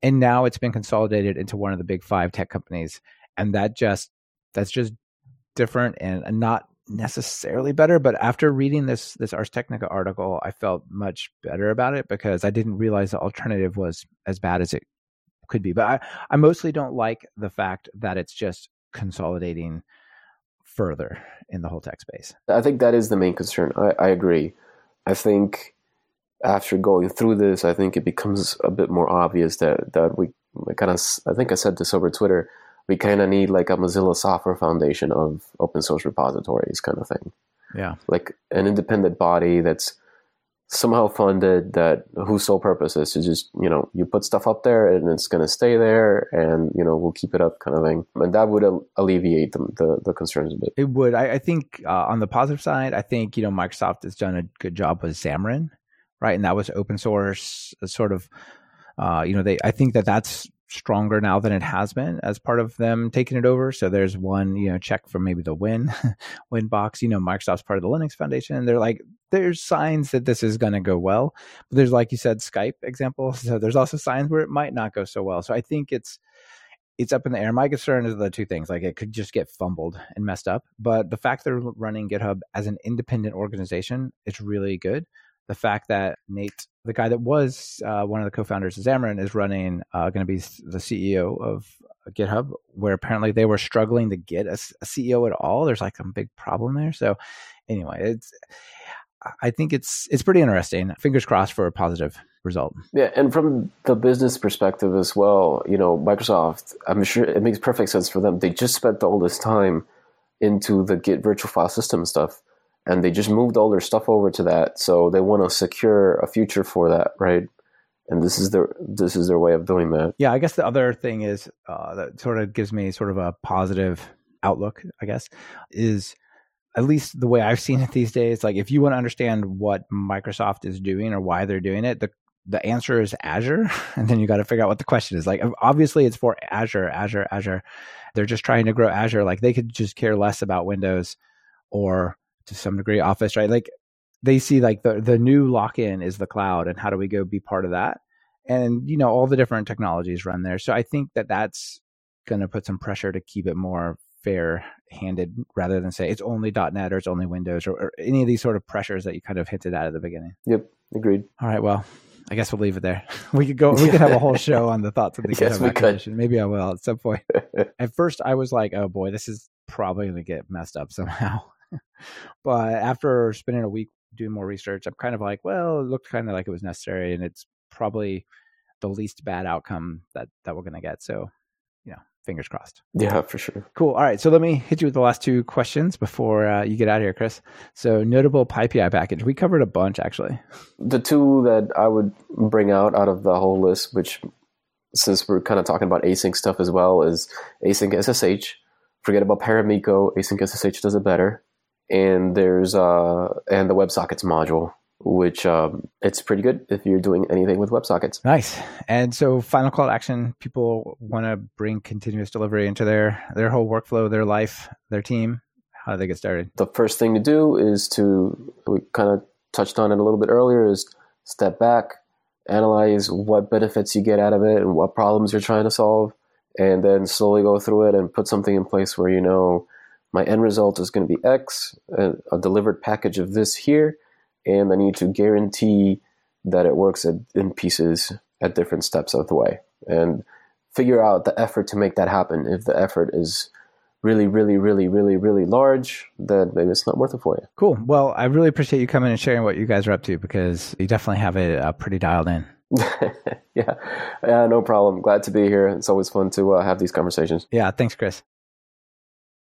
And now it's been consolidated into one of the big five tech companies. And that just, that's just different and not necessarily better, but after reading this this Ars Technica article, I felt much better about it because I didn't realize the alternative was as bad as it could be. But I, I mostly don't like the fact that it's just consolidating further in the whole tech space. I think that is the main concern. I, I agree. I think after going through this, I think it becomes a bit more obvious that that we kind of. I think I said this over Twitter we kind of need like a Mozilla Software Foundation of open source repositories kind of thing. Yeah. Like an independent body that's somehow funded that whose sole purpose is to just, you know, you put stuff up there and it's going to stay there and, you know, we'll keep it up kind of thing. And that would alleviate the, the, the, concerns a bit. It would. I, I think uh, on the positive side, I think, you know, Microsoft has done a good job with Xamarin right? And that was open source, sort of. Uh, you know, they. I think that that's stronger now than it has been as part of them taking it over. So there's one, you know, check from maybe the Win, Win box. You know, Microsoft's part of the Linux Foundation. They're like, there's signs that this is going to go well. But there's, like you said, Skype example. So there's also signs where it might not go so well. So I think it's it's up in the air. My concern is the two things: like it could just get fumbled and messed up. But the fact they're running GitHub as an independent organization it's really good. The fact that Nate, the guy that was uh, one of the co-founders of Xamarin, is running, uh, going to be the CEO of GitHub, where apparently they were struggling to get a, a CEO at all. There's like some big problem there. So anyway, it's I think it's it's pretty interesting. Fingers crossed for a positive result. Yeah, and from the business perspective as well, you know, Microsoft, I'm sure it makes perfect sense for them. They just spent all this time into the Git virtual file system stuff, and they just moved all their stuff over to that. So they want to secure a future for that, right? And this is their this is their way of doing that. Yeah, I guess the other thing is uh, that sort of gives me sort of a positive outlook. I guess is at least the way I've seen it these days, like if you want to understand what Microsoft is doing or why they're doing it, the the answer is Azure, and then you got to figure out what the question is. Like obviously it's for Azure, Azure, Azure. They're just trying to grow Azure. Like they could just care less about Windows or to some degree Office, right? Like they see like the the new lock in is the cloud, and how do we go be part of that? And you know all the different technologies run there. So I think that that's going to put some pressure to keep it more fair handed rather than say it's only .NET or it's only Windows or, or, any of these sort of pressures that you kind of hinted at at the beginning. Yep, agreed. All right, well, I guess we'll leave it there. We could go. We could have a whole show on the thoughts of the yes, GitHub acquisition. Could. Maybe I will at some point. at first, I was like, "Oh boy, this is probably going to get messed up somehow." but after spending a week doing more research, I'm kind of like, "Well, it looked kind of like it was necessary, and it's probably the least bad outcome that that we're going to get." So, you know, fingers crossed. Yeah, for sure. Cool. All right. So let me hit you with the last two questions before uh, you get out of here, Cris. So notable PyPI package. We covered a bunch actually. The two that I would bring out out of the whole list, which since we're kind of talking about async stuff as well, is async SSH. Forget about Paramiko. Async SSH does it better. And there's uh and the WebSockets module which um, it's pretty good if you're doing anything with WebSockets. Nice. And so, final call to action: people want to bring continuous delivery into their their whole workflow, their life, their team. How do they get started? The first thing to do is to we kind of touched on it a little bit earlier is step back, analyze what benefits you get out of it and what problems you're trying to solve, and then slowly go through it and put something in place where you know my end result is going to be X, a, a delivered package of this here and I need to guarantee that it works at, in pieces at different steps of the way and figure out the effort to make that happen. If the effort is really, really, really, really, really large, then maybe it's not worth it for you. Cool. Well, I really appreciate you coming and sharing what you guys are up to because you definitely have it uh, pretty dialed in. yeah. yeah, no problem. Glad to be here. It's always fun to uh, have these conversations. Yeah, thanks, Cris.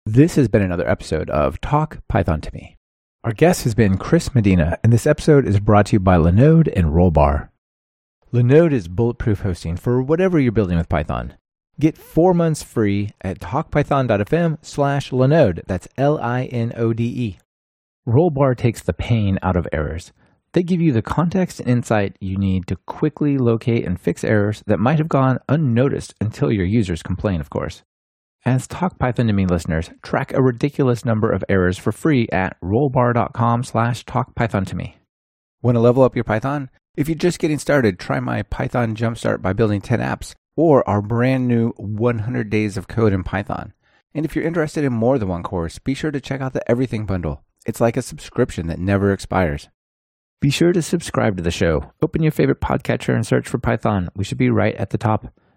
This has been another episode of Talk Python to Me. Our guest has been Cris Medina, and this episode is brought to you by Linode and Rollbar. Linode is bulletproof hosting for whatever you're building with Python. Get four months free at talkpython.fm slash Linode. That's L-I-N-O-D-E. Rollbar takes the pain out of errors. They give you the context and insight you need to quickly locate and fix errors that might have gone unnoticed until your users complain, of course. As Talk Python to Me listeners, track a ridiculous number of errors for free at rollbar.com slash talkpython to me. Want to level up your Python? If you're just getting started, try my Python Jumpstart by building 10 apps or our brand new 100 days of code in Python. And if you're interested in more than one course, be sure to check out the Everything Bundle. It's like a subscription that never expires. Be sure to subscribe to the show. Open your favorite podcatcher and search for Python. We should be right at the top.